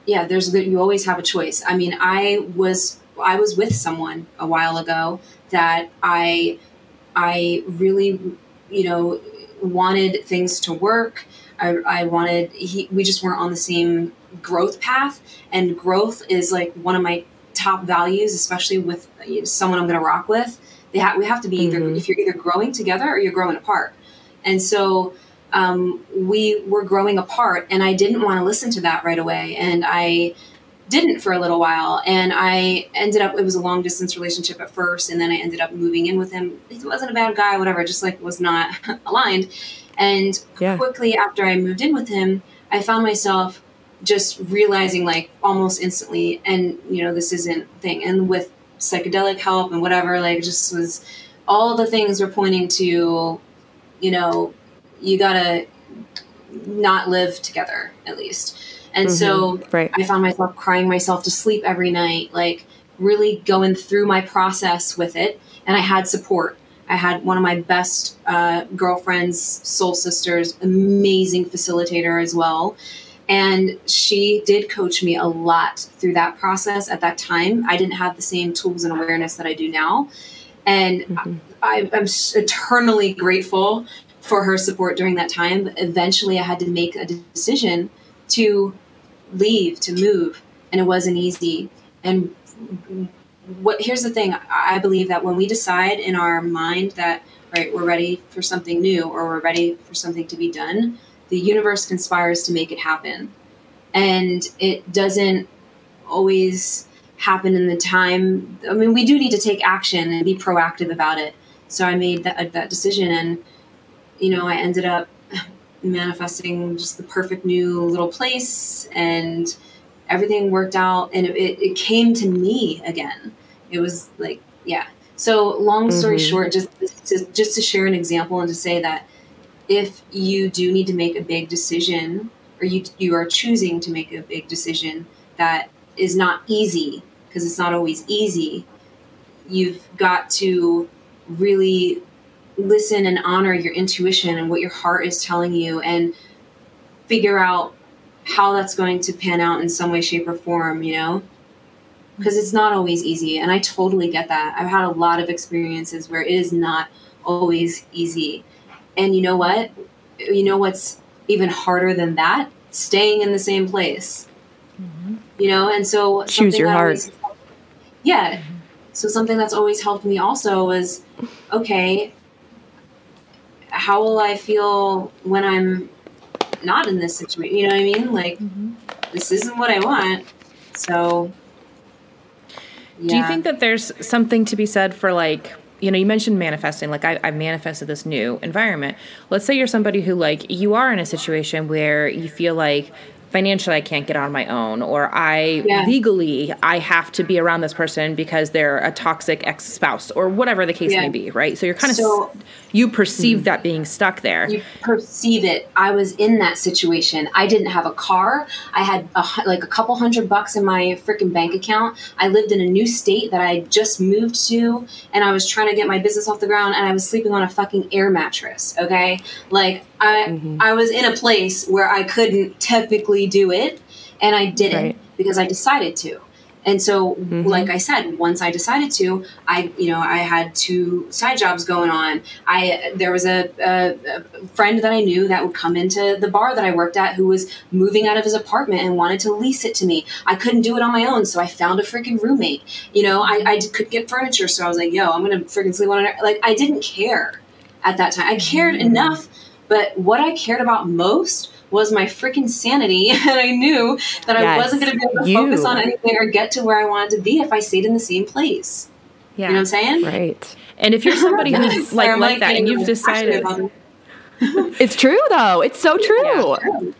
yeah there's you always have a choice. I mean i was i was with someone a while ago that i i really you know, wanted things to work. I, I wanted, he, we just weren't on the same growth path. And growth is like one of my top values, especially with someone I'm going to rock with. They ha- we have to be either, mm-hmm. if you're either growing together or you're growing apart. And so um, we were growing apart, and I didn't want to listen to that right away. And I, didn't for a little while and i ended up it was a long distance relationship at first and then i ended up moving in with him he wasn't a bad guy whatever just like was not [laughs] aligned and yeah. quickly after i moved in with him i found myself just realizing like almost instantly and you know this isn't thing and with psychedelic help and whatever like just was all the things were pointing to you know you gotta not live together at least and mm-hmm. so right. I found myself crying myself to sleep every night, like really going through my process with it. And I had support. I had one of my best uh, girlfriends, soul sisters, amazing facilitator as well. And she did coach me a lot through that process at that time. I didn't have the same tools and awareness that I do now. And mm-hmm. I, I'm eternally grateful for her support during that time. But eventually, I had to make a decision to leave, to move, and it wasn't easy. And what here's the thing I believe that when we decide in our mind that right we're ready for something new or we're ready for something to be done, the universe conspires to make it happen. And it doesn't always happen in the time. I mean, we do need to take action and be proactive about it. So I made that, that decision, and you know, I ended up [laughs] manifesting just the perfect new little place and everything worked out and it, it, came to me again it was like yeah so long story mm-hmm. short just to, just to share an example and to say that if you do need to make a big decision or you you are choosing to make a big decision that is not easy because it's not always easy you've got to really listen and honor your intuition and what your heart is telling you and figure out how that's going to pan out in some way shape or form you know? Because it's not always easy and i totally get that. I've had a lot of experiences where it is not always easy and you know what you know what's even harder than that staying in the same place mm-hmm. you know and so choose your heart always, yeah mm-hmm. so something that's always helped me also was okay how will I feel when I'm not in this situation? You know what I mean? Like, mm-hmm. this isn't what I want. So, yeah. do you think that there's something to be said for like, you know, you mentioned manifesting. Like, I, I manifested this new environment. Let's say you're somebody who, like, you are in a situation where you feel like financially I can't get on my own or I yeah. legally I have to be around this person because they're a toxic ex-spouse or whatever the case yeah. may be, right? So you're kind of so, you perceive mm-hmm. that being stuck there. You perceive it. I was in that situation. I didn't have a car. I had a, like a couple hundred bucks in my freaking bank account. I lived in a new state that I just moved to and I was trying to get my business off the ground and I was sleeping on a fucking air mattress, okay? Like I mm-hmm. I was in a place where I couldn't typically do it, and I didn't right. because I decided to. And so, mm-hmm. like I said, once I decided to, I, you know, I had two side jobs going on. I there was a, a, a, friend that I knew that would come into the bar that I worked at who was moving out of his apartment and wanted to lease it to me. I couldn't do it on my own, so I found a freaking roommate. You know, I, I could get furniture, so I was like, "Yo, I'm gonna freaking sleep on it." Like I didn't care at that time. I cared mm-hmm. enough but what I cared about most was my freaking sanity. [laughs] And I knew that yes, I wasn't going to be able to you. focus on anything or get to where I wanted to be if I stayed in the same place. Yeah. You know what I'm saying? Right. And if you're [laughs] somebody who's like, like that and you've decided. [laughs] it's true, though. It's so true. Yeah.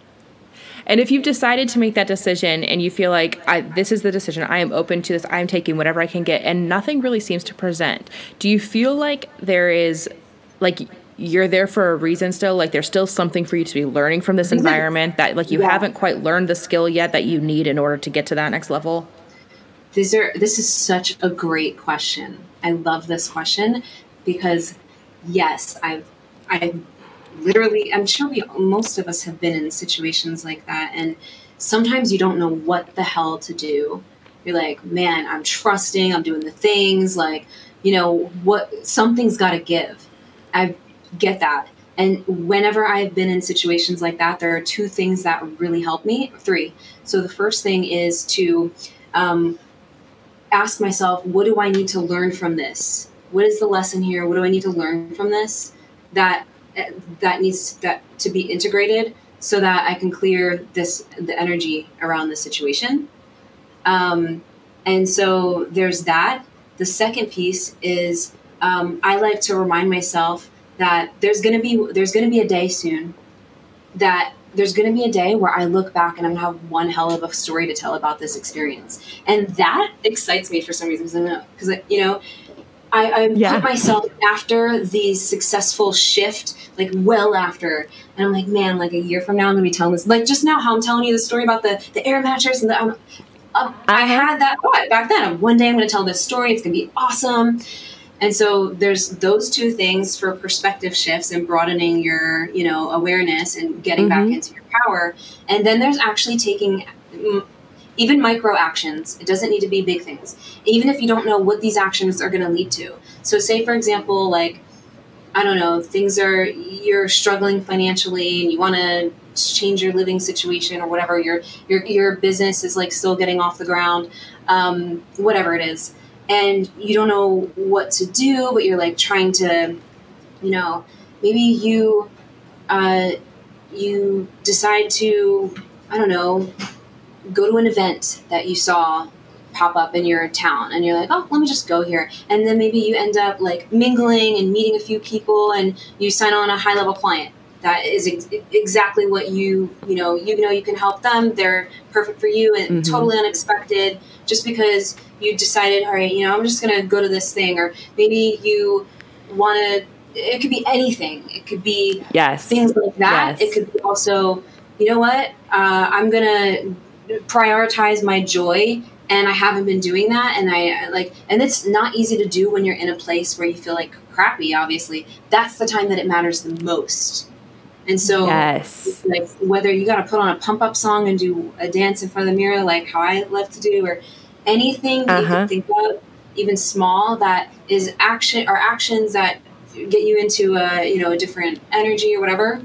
And if you've decided to make that decision and you feel like this is the decision, I am open to this, I'm taking whatever I can get, and nothing really seems to present, do you feel like there is, like, you're there for a reason still like there's still something for you to be learning from this environment that like you Yeah. haven't quite learned the skill yet that you need in order to get to that next level These are this is such a great question. I love this question because yes, I've I've literally I'm sure we most of us have been in situations like that and sometimes you don't know what the hell to do. You're like, man, I'm trusting, I'm doing the things, like, you know, what something's gotta give. I get that. And whenever I've been in situations like that, there are two things that really help me. Three. So the first thing is to um, ask myself, what do I need to learn from this? What is the lesson here? What do I need to learn from this? That that needs that to be integrated so that I can clear this the energy around the situation. Um, and so there's that. The second piece is um, I like to remind myself that there's gonna be there's gonna be a day soon that there's going to be a day where I look back and I'm going to have one hell of a story to tell about this experience. And that excites me for some reason. Because, you know, I, I Yeah. put myself after the successful shift, like well after. And I'm like, man, like a year from now, I'm going to be telling this. Like just now, how I'm telling you the story about the, the air mattress. And the, um, um, I had that thought back then. One day I'm going to tell this story. It's going to be awesome. And so there's those two things for perspective shifts and broadening your, you know, awareness and getting back into your power. And then there's actually taking mm, even micro actions. It doesn't need to be big things. Even if you don't know what these actions are going to lead to. So say for example, like I don't know, things are you're struggling financially and you want to change your living situation or whatever. Your your your business is like still getting off the ground, um, whatever it is, and you don't know what to do, but you're like trying to, you know, maybe you uh, you decide to I don't know go to an event that you saw pop up in your town and you're like oh let me just go here. And then maybe you end up like mingling and meeting a few people and you sign on a high level client that is ex- exactly what you you know you know you can help them they're perfect for you and Mhm. totally unexpected just because you decided all right you know i'm just gonna go to this thing or maybe you want to it could be anything it could be Yes. things like that. Yes. It could be also, you know what? Uh, I'm gonna prioritize my joy, and I haven't been doing that. And I like, and it's not easy to do when you're in a place where you feel like crappy. Obviously, that's the time that it matters the most. And so, Yes. like whether you got to put on a pump up song and do a dance in front of the mirror, like how I love to do, or anything that you Uh-huh. can think of, even small, that is action or actions that get you into a you know a different energy or whatever.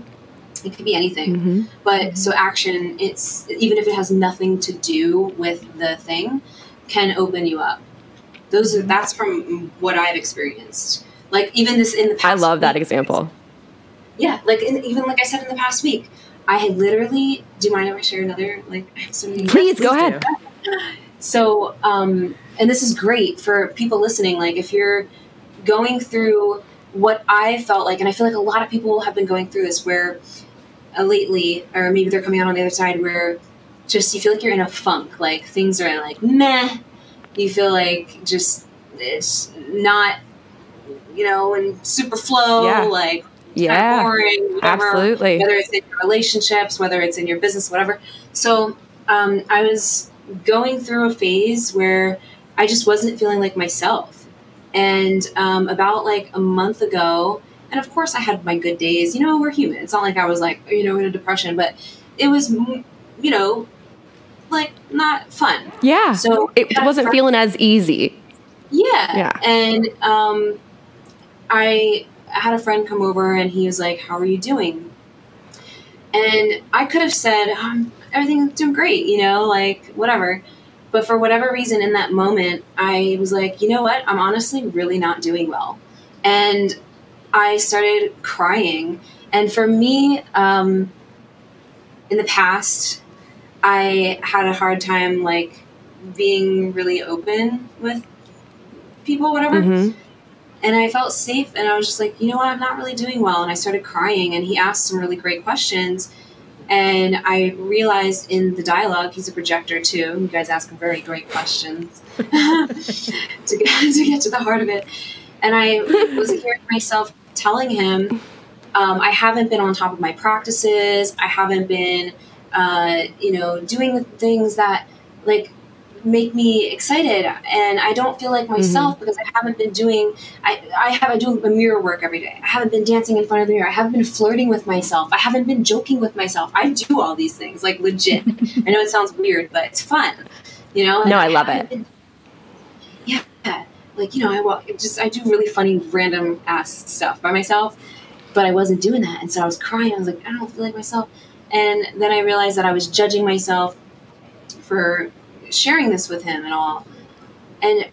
It could be anything, hmm but so action, it's even if it has nothing to do with the thing, can open you up. Those are that's from what I've experienced. Like even this in the past. I love that example. Yeah, like in, even like I said in the past week, I had literally. Do you mind if I share another? Like, I have so many. Please go ahead. So, um, and this is great for people listening. Like, if you're going through what I felt like, and I feel like a lot of people have been going through this, where uh, lately, or maybe they're coming out on the other side, where just you feel like you're in a funk. Like things are like meh. You feel like just it's not, you know, in super flow. Yeah. Like Yeah. boring, whatever, Absolutely. Whether it's in your relationships, whether it's in your business, whatever. So um, I was going through a phase where I just wasn't feeling like myself. And um, about like a month ago, and of course I had my good days. You know, we're human. It's not like I was like you know in a depression, but it was you know like not fun. Yeah. So it wasn't feeling as easy. yeah. Yeah. And um, I had a friend come over and he was like, How are you doing? And I could have said, um, Everything's doing great, you know, like whatever. But for whatever reason in that moment, I was like, You know what? I'm honestly really not doing well. And I started crying. And for me, um, in the past, I had a hard time like being really open with people, whatever. hmm And I felt safe, and I was just like, you know what, I'm not really doing well. And I started crying, and he asked some really great questions. And I realized in the dialogue, he's a projector too. You guys ask him very great questions [laughs] to, get, [laughs] to get to the heart of it. And I was hearing myself telling him Um, I haven't been on top of my practices. I haven't been, uh, you know, doing the things that like make me excited and i don't feel like myself mm-hmm. because i haven't been doing i i have i do a mirror work every day. I haven't been dancing in front of the mirror. I haven't been flirting with myself. I haven't been joking with myself. I do all these things like legit. [laughs] I know it sounds weird but it's fun you know? No i, I love it. been, yeah like you know i walk just i do really funny random ass stuff by myself but i wasn't doing that and so i was crying. I was like i don't feel like myself. And then i realized that i was judging myself for sharing this with him and all. And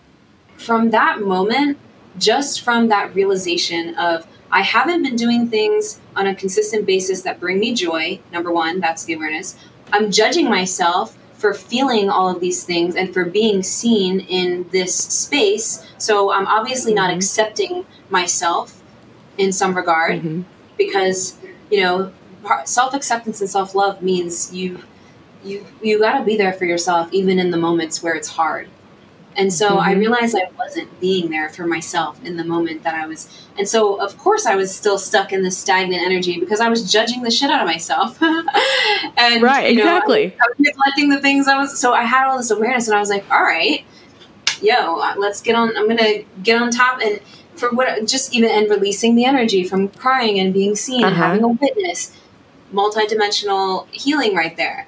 from that moment, just from that realization of I haven't been doing things on a consistent basis that bring me joy, number one, that's the awareness. I'm judging myself for feeling all of these things and for being seen in this space. So I'm obviously not mm-hmm. accepting myself in some regard mm-hmm. because, you know, self acceptance and self love means you you you got to be there for yourself even in the moments where it's hard. And so mm-hmm. i realized i wasn't being there for myself in the moment that i was and so of course i was still stuck in this stagnant energy because i was judging the shit out of myself. [laughs] And right you know, exactly. I, I was neglecting the things i was so i had all this awareness and i was like all right yo let's get on i'm gonna get on top and for what just even and releasing the energy from crying and being seen uh-huh. and having a witness. Multidimensional healing right there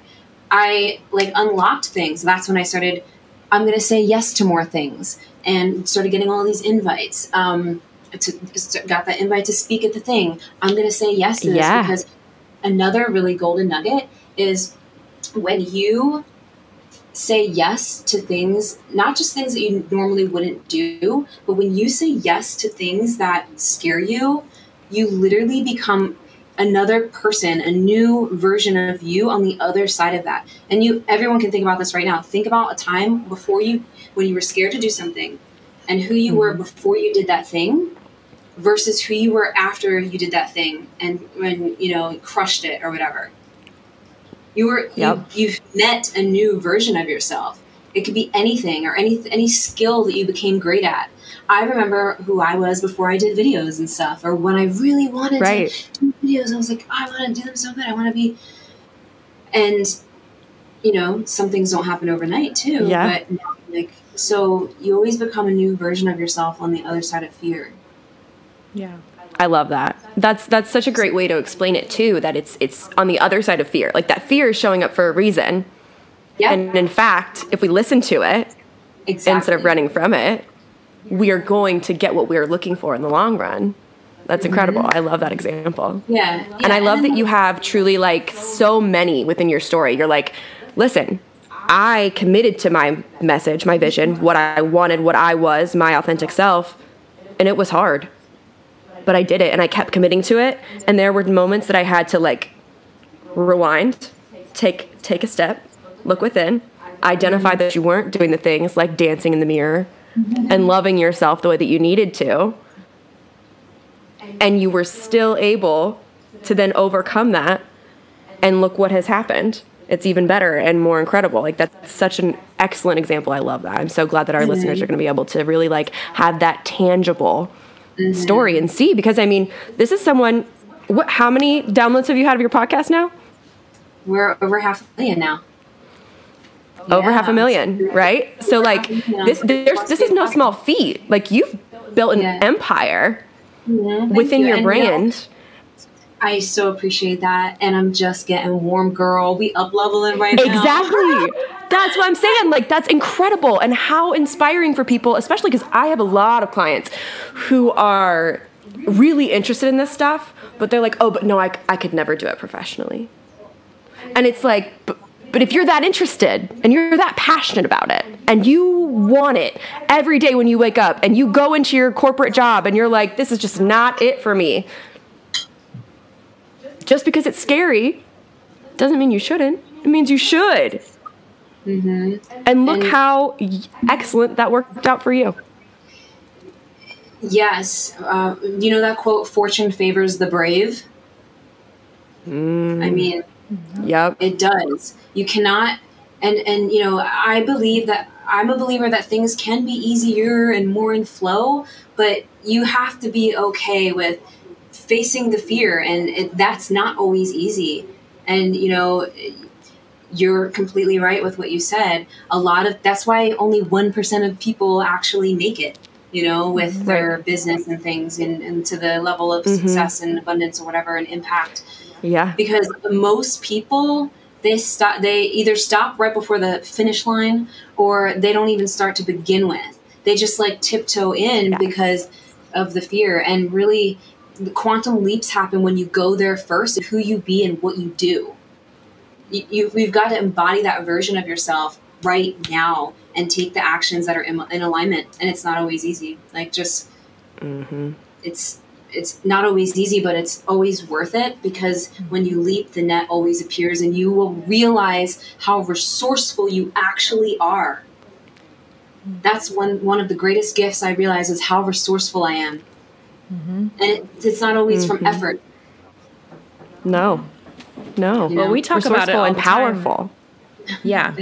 I like unlocked things. That's when I started. I'm going to say yes to more things and started getting all these invites. Um, to, got that invite to speak at the thing. I'm going to say yes to this yeah. because another really golden nugget is when you say yes to things, not just things that you normally wouldn't do, but when you say yes to things that scare you, you literally become another person, a new version of you on the other side of that. And you everyone can think about this right now. Think about a time before you when you were scared to do something and who you mm-hmm. were before you did that thing versus who you were after you did that thing and when you know crushed it or whatever. You were yep. you, you've met a new version of yourself. It could be anything or any any skill that you became great at I remember who I was before I did videos and stuff, or when I really wanted right. to do videos. I was like, oh, I want to do them so good. I want to be. And, you know, some things don't happen overnight too. Yeah. But like, so you always become a new version of yourself on the other side of fear. Yeah. I love that. That's that's such a great way to explain it too. That it's it's on the other side of fear. Like that fear is showing up for a reason. Yeah. And in fact, if we listen to it exactly. instead of running from it, we are going to get what we are looking for in the long run. That's mm-hmm. incredible. Mm-hmm. I love that example. Yeah. yeah. And I love that you have truly like so many within your story. You're like, listen, I committed to my message, my vision, what I wanted, what I was, my authentic self, and it was hard. But I did it and I kept committing to it. And there were moments that I had to like rewind, take take a step, look within, identify mm-hmm. that you weren't doing the things like dancing in the mirror, and loving yourself the way that you needed to. And you were still able to then overcome that and look what has happened. It's even better and more incredible. Like that's such an excellent example. I love that. I'm so glad that our mm-hmm. listeners are going to be able to really like have that tangible mm-hmm. story and see because I mean, this is someone what how many downloads have you had of your podcast now? We're over half a million now over half a million, right? So like this there's this is no small feat. Like you've built an yeah. empire mm-hmm. within you. your and brand. I so appreciate that, and I'm just getting warm, girl. We up leveling right now. Exactly. that's what I'm saying. Like that's incredible, and how inspiring for people, especially because I have a lot of clients who are really interested in this stuff, but they're like, oh, but no, I, I could never do it professionally. And it's like, but, but if you're that interested and you're that passionate about it and you want it every day when you wake up and you go into your corporate job and you're like, this is just not it for me, just because it's scary doesn't mean you shouldn't. It means you should. Mm-hmm. And look and how excellent that worked out for you. Yes. Uh, you know that quote, fortune favors the brave? Mm. I mean, Yep. It does. You cannot and and you know, I believe that I'm a believer that things can be easier and more in flow, but you have to be okay with facing the fear and it, that's not always easy and you know you're completely right with what you said a lot of that's why only 1% of people actually make it you know with Mm-hmm. their business and things and, and to the level of Mhm. success and abundance or whatever and impact Yeah. because most people they stop they either stop right before the finish line or they don't even start to begin with they just like tiptoe in Yeah. because of the fear and really the quantum leaps happen when you go there first who you be and what you do you, you, you've got to embody that version of yourself right now and take the actions that are in, in alignment and it's not always easy like just Mm-hmm. it's it's not always easy but it's always worth it because mm-hmm. when you leap the net always appears and you will realize how resourceful you actually are mm-hmm. that's one one of the greatest gifts i realize is how resourceful i am mm-hmm. and it, it's not always from Mhm. effort No. No. Well, we talk about it all and the time. powerful. Yeah.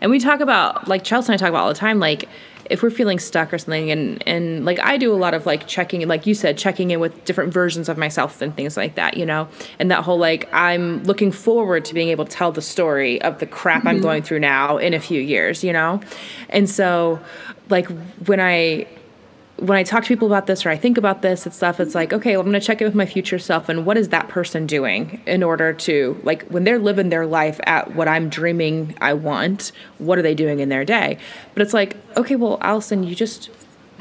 And we talk about like Chelsea and I talk about all the time, like if we're feeling stuck or something and and like I do a lot of like checking like you said, checking in with different versions of myself and things like that, you know? And that whole like I'm looking forward to being able to tell the story of the crap I'm mm-hmm. going through now in a few years, you know? And so like when I when I talk to people about this or I think about this and stuff, it's like, okay, well, I'm going to check in with my future self and what is that person doing in order to, like, when they're living their life at what I'm dreaming I want, what are they doing in their day? But it's like, okay, well, Allison, you just,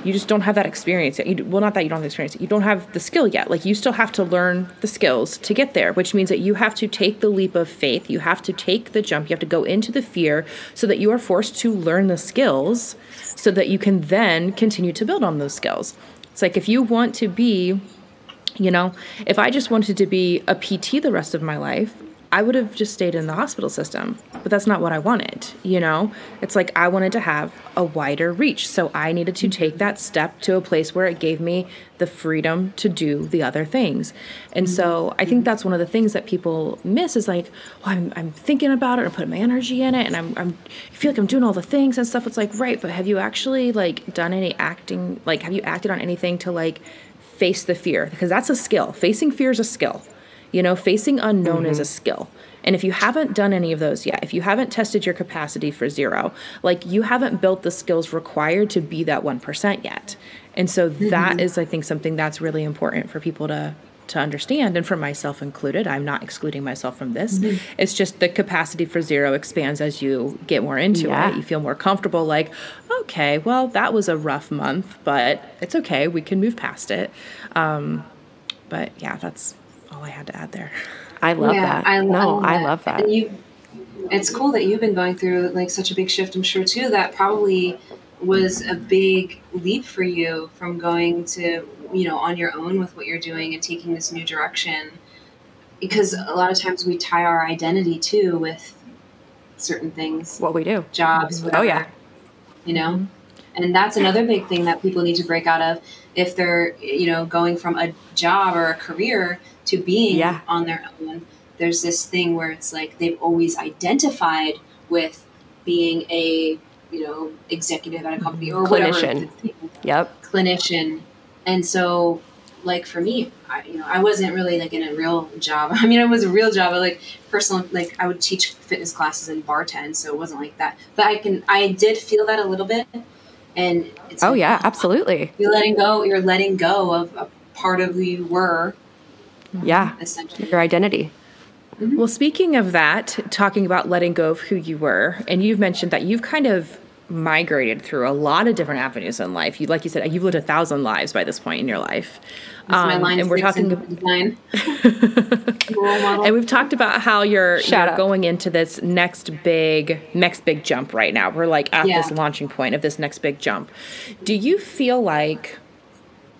you just don't have that experience yet. You, well, not that you don't have the experience, you don't have the skill yet. Like, you still have to learn the skills to get there, which means that you have to take the leap of faith. You have to take the jump. You have to go into the fear so that you are forced to learn the skills so that you can then continue to build on those skills. It's like if you want to be, you know, if I just wanted to be a PT the rest of my life, I would have just stayed in the hospital system. But that's not what I wanted, you know? It's like I wanted to have a wider reach. So I needed to take that step to a place where it gave me the freedom to do the other things. And so I think mm-hmm. that's one of the things that people miss is like, well, I'm, I'm thinking about it and putting my energy in it and I'm, I'm I feel like I'm doing all the things and stuff. It's like, right, but have you actually like done any acting? Like, have you acted on anything to like face the fear? Because that's a skill. Facing fear is a skill. You know, facing unknown is a mm-hmm. skill. And if you haven't done any of those yet, if you haven't tested your capacity for zero, like you haven't built the skills required to be that 1% yet. And so mm-hmm. that is I think something that's really important for people to to understand and for myself included. I'm not excluding myself from this. Mm-hmm. It's just the capacity for zero expands as you get more into Yeah. it. You feel more comfortable like, okay, well, that was a rough month, but it's okay. We can move past it. Um, but yeah, that's all I had to add there. I love that. I, no, I that. love that. And you, it's cool that you've been going through like such a big shift. I'm sure too that probably was a big leap for you from going to you know on your own with what you're doing and taking this new direction. Because a lot of times we tie our identity too with certain things, what we do. jobs, whatever. Oh, yeah. You know, mm-hmm. And that's another big thing that people need to break out of if they're you know going from a job or a career to being Yeah. on their own there's this thing where it's like they've always identified with being a you know executive at a company or Clinician. whatever Yep. clinician and so like for me I, you know i wasn't really like in a real job [laughs] i mean it was a real job but like personal like i would teach fitness classes and bartend so it wasn't like that but i can i did feel that a little bit and it's Oh like, yeah, absolutely. you're letting go you're letting go of a part of who you were Yeah. essentially Your identity. Mm-hmm. Well, speaking of that, talking about letting go of who you were, and you've mentioned that you've kind of migrated through a lot of different avenues in life. You, like you said, you've lived a thousand lives by this point in your life. That's my Um, line and we're talking, design [laughs] and we've talked about how you're, you're going into this next big, next big jump right now. We're like at Yeah. this launching point of this next big jump. Do you feel like,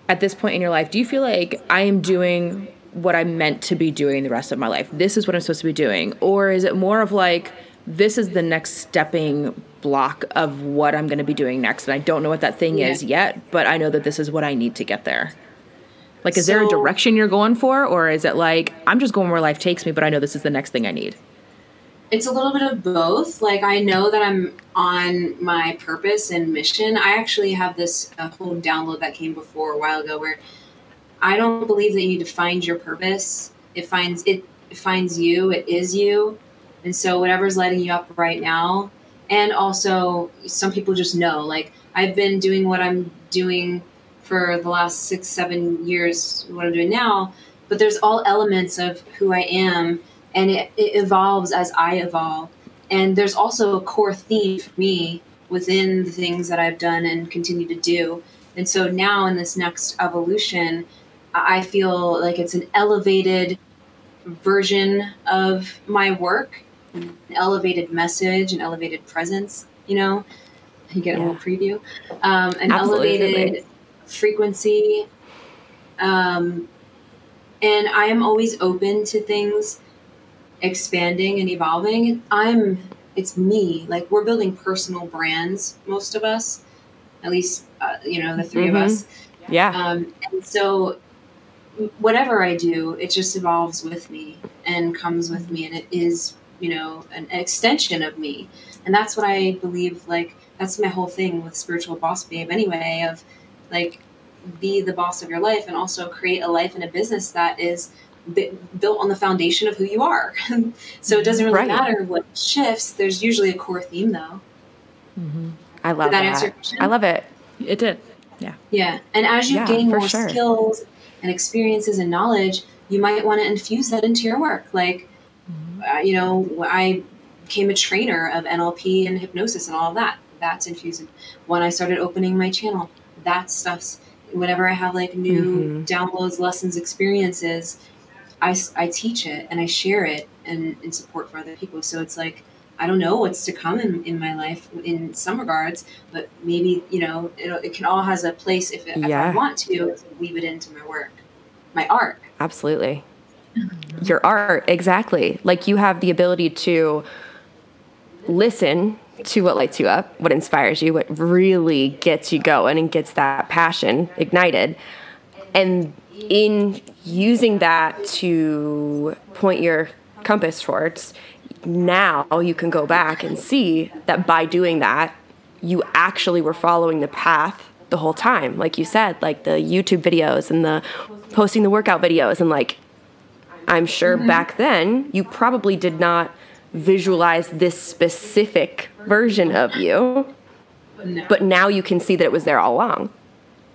at this point in your life, do you feel like I am doing what I'm meant to be doing the rest of my life? This is what I'm supposed to be doing? Or is it more of like, this is the next stepping block of what I'm going to be doing next? And I don't know what that thing Yeah. is yet, but I know that this is what I need to get there. Like, is there a direction you're going for? Or is it like, I'm just going where life takes me, but I know this is the next thing I need? it's a little bit of both. Like I know that I'm on my purpose and mission. I actually have this uh, whole download that came before a while ago where I don't believe that you need to find your purpose. It finds it, it finds you. It is you. And so whatever's lighting you up right now, and also some people just know. Like I've been doing what I'm doing for the last six, seven years. What I'm doing now, but there's all elements of who I am, and it, it evolves as I evolve. And there's also a core theme for me within the things that I've done and continue to do. And so now in this next evolution, I feel like it's an elevated version of my work, an elevated message, an elevated presence, you know. You get yeah. a little preview. Um, an Absolutely. elevated frequency. Um, and I am always open to things expanding and evolving. I'm it's me. Like we're building personal brands, most of us, at least uh, you know the 3 mm-hmm. of us. Yeah. Um, and so whatever I do, it just evolves with me and comes with me, and it is you know an extension of me, and that's what I believe. Like that's my whole thing with spiritual boss babe. Anyway, of like be the boss of your life and also create a life and a business that is built on the foundation of who you are. [laughs] so it doesn't really right. matter what shifts. There's usually a core theme, though. Mm-hmm. I love did that. that. I love it. It did. Yeah. Yeah. And as you yeah, gain more sure. skills and experiences and knowledge, you might want to infuse that into your work. Like. Uh, you know, I became a trainer of NLP and hypnosis and all of that. That's infused. When I started opening my channel, that stuff's whenever I have like new mm-hmm. downloads, lessons, experiences, I, I teach it and I share it and in support for other people. So it's like, I don't know what's to come in, in my life in some regards, but maybe, you know, it, it can all has a place if, if yeah. I want to, to weave it into my work, my art. Absolutely. Mm-hmm. Your art, exactly. Like you have the ability to listen to what lights you up, what inspires you, what really gets you going and gets that passion ignited. And in using that to point your compass towards, now you can go back and see that by doing that, you actually were following the path the whole time. Like you said, like the YouTube videos and the posting the workout videos. And like, I'm sure mm-hmm. back then, you probably did not visualize this specific version of you. No. But now you can see that it was there all along.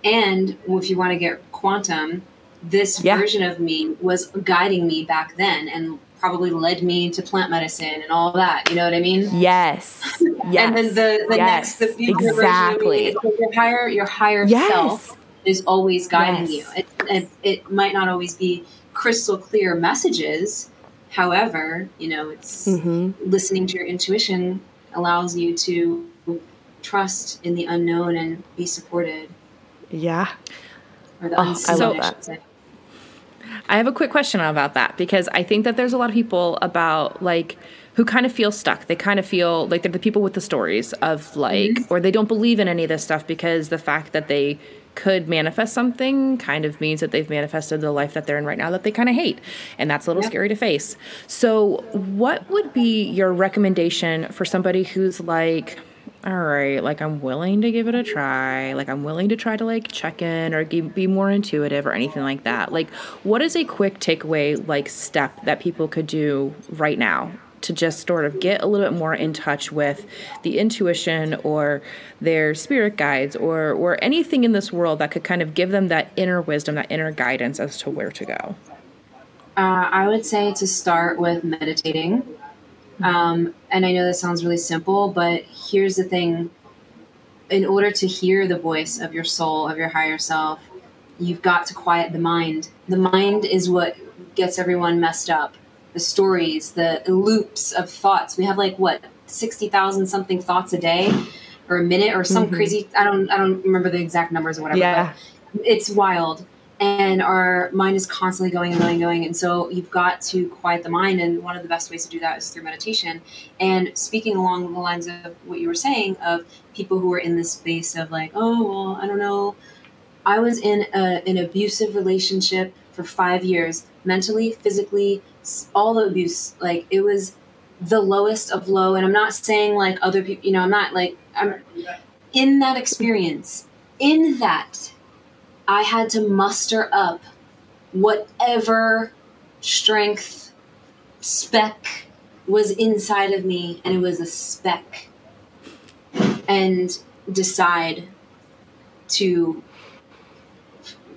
And if you want to get quantum, this yeah. version of me was guiding me back then and probably led me to plant medicine and all that. You know what I mean? Yes. yes. [laughs] and then the, the yes. next, the future exactly. version of me, your higher, your higher yes. self is always guiding yes. you. It, it, it, might not always be crystal clear messages. However, you know, it's mm-hmm. listening to your intuition allows you to trust in the unknown and be supported. Yeah. Or the oh, I love that. I have a quick question about that because I think that there's a lot of people about like who kind of feel stuck. They kind of feel like they're the people with the stories of like, mm-hmm. or they don't believe in any of this stuff because the fact that they could manifest something kind of means that they've manifested the life that they're in right now that they kind of hate. And that's a little yeah. scary to face. So, what would be your recommendation for somebody who's like, all right, like I'm willing to give it a try. Like I'm willing to try to like check in or be more intuitive or anything like that. Like what is a quick takeaway like step that people could do right now to just sort of get a little bit more in touch with the intuition or their spirit guides or or anything in this world that could kind of give them that inner wisdom, that inner guidance as to where to go? Uh, I would say to start with meditating um, and I know that sounds really simple, but here's the thing in order to hear the voice of your soul, of your higher self, you've got to quiet the mind. The mind is what gets everyone messed up. The stories, the loops of thoughts. We have like what, 60,000 something thoughts a day or a minute or some mm-hmm. crazy I don't I don't remember the exact numbers or whatever. Yeah. it's wild and our mind is constantly going and going and going and so you've got to quiet the mind and one of the best ways to do that is through meditation and speaking along the lines of what you were saying of people who are in this space of like oh well i don't know i was in a, an abusive relationship for five years mentally physically all the abuse like it was the lowest of low and i'm not saying like other people you know i'm not like i'm in that experience in that I had to muster up whatever strength speck was inside of me, and it was a speck, and decide to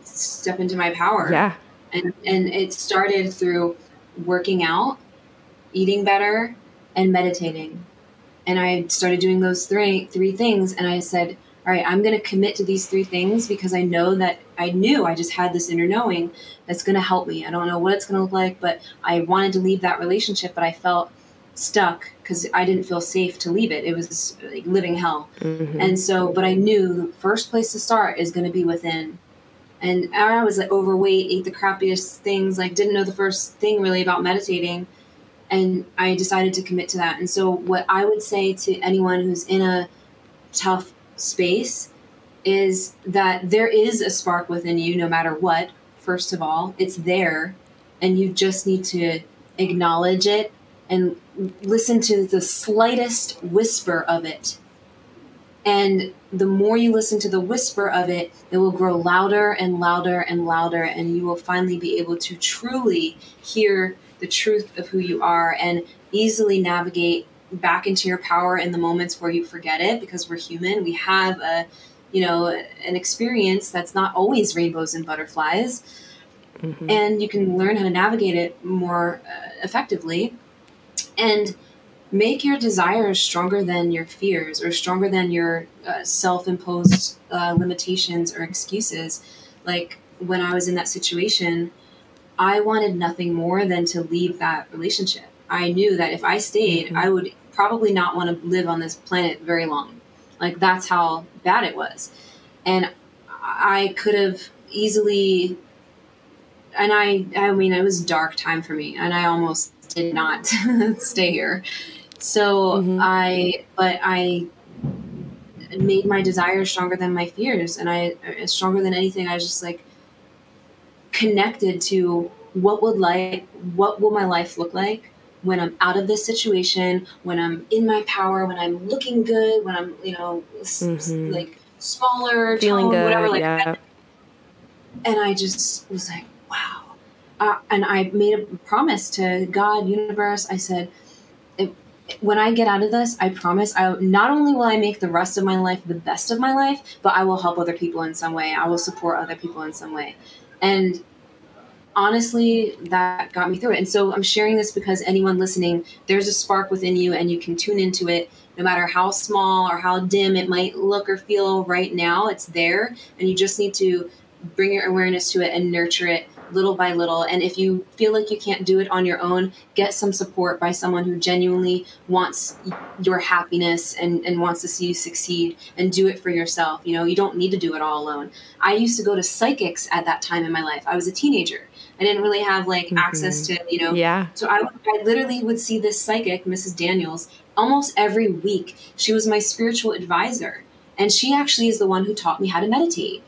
step into my power. Yeah. And and it started through working out, eating better, and meditating. And I started doing those three three things and I said, all right, I'm going to commit to these three things because I know that I knew I just had this inner knowing that's going to help me. I don't know what it's going to look like, but I wanted to leave that relationship, but I felt stuck because I didn't feel safe to leave it. It was like living hell. Mm-hmm. And so, but I knew the first place to start is going to be within. And I was like overweight, ate the crappiest things, like didn't know the first thing really about meditating. And I decided to commit to that. And so, what I would say to anyone who's in a tough space is that there is a spark within you no matter what. First of all, it's there, and you just need to acknowledge it and listen to the slightest whisper of it. And the more you listen to the whisper of it, it will grow louder and louder and louder, and you will finally be able to truly hear the truth of who you are and easily navigate back into your power in the moments where you forget it because we're human. We have a, you know, an experience that's not always rainbows and butterflies. Mm-hmm. And you can learn how to navigate it more uh, effectively. And make your desires stronger than your fears or stronger than your uh, self imposed uh, limitations or excuses. Like when I was in that situation, I wanted nothing more than to leave that relationship. I knew that if I stayed, mm-hmm. I would probably not want to live on this planet very long. Like that's how bad it was. And I could have easily and I I mean it was dark time for me and I almost did not [laughs] stay here. So mm-hmm. I but I made my desires stronger than my fears and I stronger than anything I was just like connected to what would like what will my life look like when I'm out of this situation, when I'm in my power, when I'm looking good, when I'm, you know, mm-hmm. like smaller, feeling good, whatever, like yeah. that. And I just was like, wow. Uh, and I made a promise to God, universe. I said, when I get out of this, I promise I not only will I make the rest of my life the best of my life, but I will help other people in some way. I will support other people in some way. And honestly, that got me through it. And so I'm sharing this because anyone listening, there's a spark within you and you can tune into it no matter how small or how dim it might look or feel right now, it's there. And you just need to bring your awareness to it and nurture it little by little. And if you feel like you can't do it on your own, get some support by someone who genuinely wants your happiness and, and wants to see you succeed and do it for yourself. You know, you don't need to do it all alone. I used to go to psychics at that time in my life. I was a teenager. I didn't really have like mm-hmm. access to, you know. Yeah. So I, I literally would see this psychic, Mrs. Daniels, almost every week. She was my spiritual advisor. And she actually is the one who taught me how to meditate.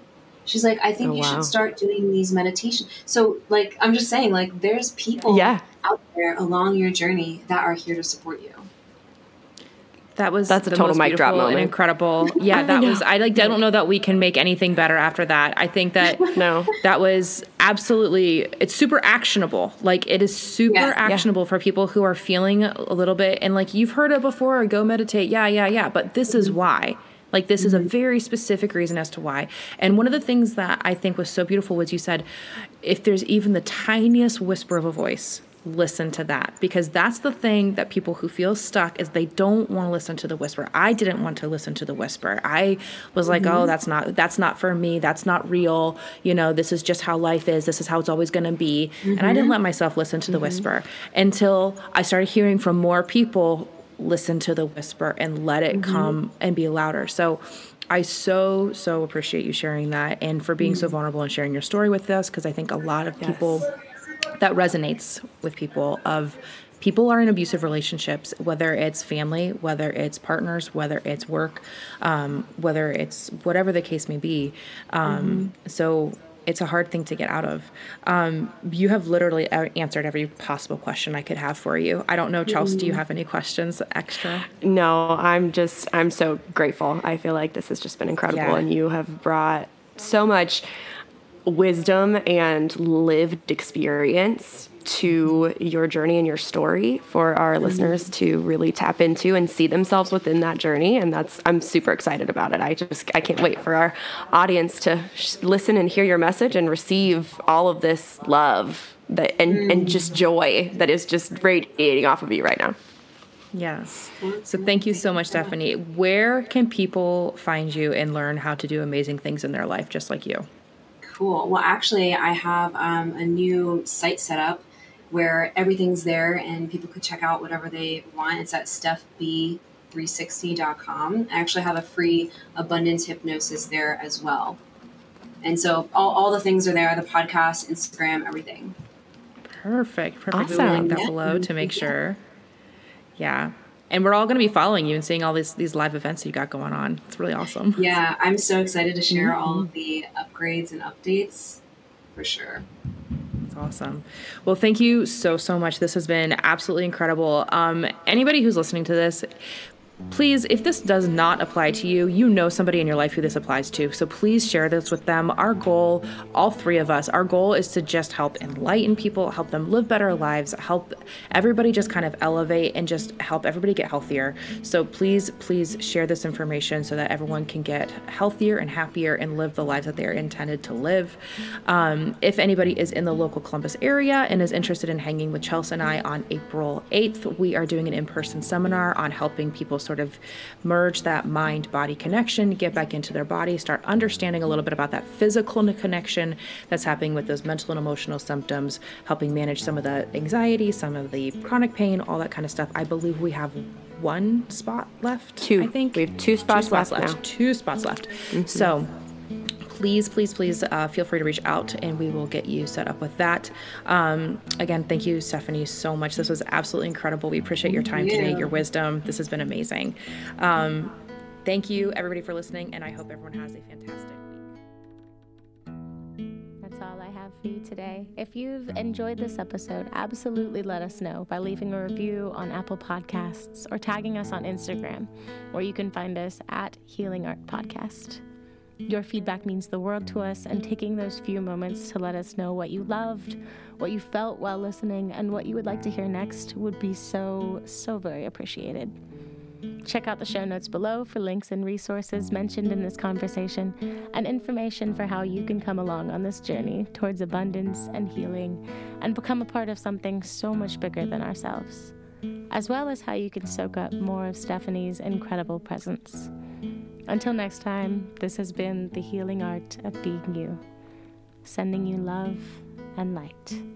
She's like, I think oh, you wow. should start doing these meditation. So, like, I'm just saying, like, there's people yeah. out there along your journey that are here to support you. That was that's a total mic drop moment. incredible. [laughs] Yeah, that was. I like. I don't know that we can make anything better after that. I think that [laughs] no, that was absolutely. It's super actionable. Like it is super yeah, actionable yeah. for people who are feeling a little bit and like you've heard it before. Go meditate. Yeah, yeah, yeah. But this is mm-hmm. why. Like this mm-hmm. is a mm-hmm. very specific reason as to why. And one of the things that I think was so beautiful was you said, if there's even the tiniest whisper of a voice, listen to that because that's the thing that people who feel stuck is they don't want to listen to the whisper. I didn't want to listen to the whisper. I was like, mm-hmm. "Oh, that's not that's not for me. That's not real. You know, this is just how life is. This is how it's always going to be." Mm-hmm. And I didn't mm-hmm. let myself listen to the mm-hmm. whisper until I started hearing from more people listen to the whisper and let it mm-hmm. come and be louder. So I so so appreciate you sharing that and for being so mm. vulnerable and sharing your story with us because I think a lot of people yes that resonates with people of people are in abusive relationships whether it's family whether it's partners whether it's work um, whether it's whatever the case may be um, mm-hmm. so it's a hard thing to get out of. Um, you have literally answered every possible question I could have for you. I don't know, Chelsea, mm. do you mm-hmm. have any questions extra? No, I'm just, I'm so grateful. I feel like this has just been incredible, yeah. and you have brought so much wisdom and lived experience to your journey and your story for our mm-hmm. listeners to really tap into and see themselves within that journey and that's i'm super excited about it i just i can't wait for our audience to sh- listen and hear your message and receive all of this love that and, mm. and just joy that is just radiating off of you right now Yes. So thank you so much, Stephanie. Where can people find you and learn how to do amazing things in their life just like you? Cool. Well, actually, I have um, a new site set up where everything's there and people could check out whatever they want. It's at stephb360.com. I actually have a free abundance hypnosis there as well. And so all, all the things are there the podcast, Instagram, everything. Perfect. Perfect. Awesome. We'll link that yeah. below to make sure. Yeah. And we're all going to be following you and seeing all these these live events you got going on. It's really awesome. Yeah, I'm so excited to share mm-hmm. all of the upgrades and updates for sure. Awesome. Well, thank you so so much. This has been absolutely incredible. Um, anybody who's listening to this, please, if this does not apply to you, you know somebody in your life who this applies to. So please share this with them. Our goal, all three of us, our goal is to just help enlighten people, help them live better lives, help everybody just kind of elevate and just help everybody get healthier. So please, please share this information so that everyone can get healthier and happier and live the lives that they're intended to live. Um, if anybody is in the local Columbus area and is interested in hanging with Chelsea and I on April 8th, we are doing an in person seminar on helping people sort of merge that mind body connection, get back into their body, start understanding a little bit about that physical connection that's happening with those mental and emotional symptoms, helping manage some of the anxiety, some of the chronic pain, all that kind of stuff. I believe we have one spot left. Two. I think we have two spots, two spots left. left. Two spots left. Mm-hmm. So please, please, please uh, feel free to reach out and we will get you set up with that. Um, again, thank you, Stephanie, so much. This was absolutely incredible. We appreciate your time today, your wisdom. This has been amazing. Um, thank you, everybody, for listening, and I hope everyone has a fantastic week. That's all I have for you today. If you've enjoyed this episode, absolutely let us know by leaving a review on Apple Podcasts or tagging us on Instagram, where you can find us at Healing Art Podcast. Your feedback means the world to us, and taking those few moments to let us know what you loved, what you felt while listening, and what you would like to hear next would be so, so very appreciated. Check out the show notes below for links and resources mentioned in this conversation and information for how you can come along on this journey towards abundance and healing and become a part of something so much bigger than ourselves, as well as how you can soak up more of Stephanie's incredible presence. Until next time, this has been the healing art of being you, sending you love and light.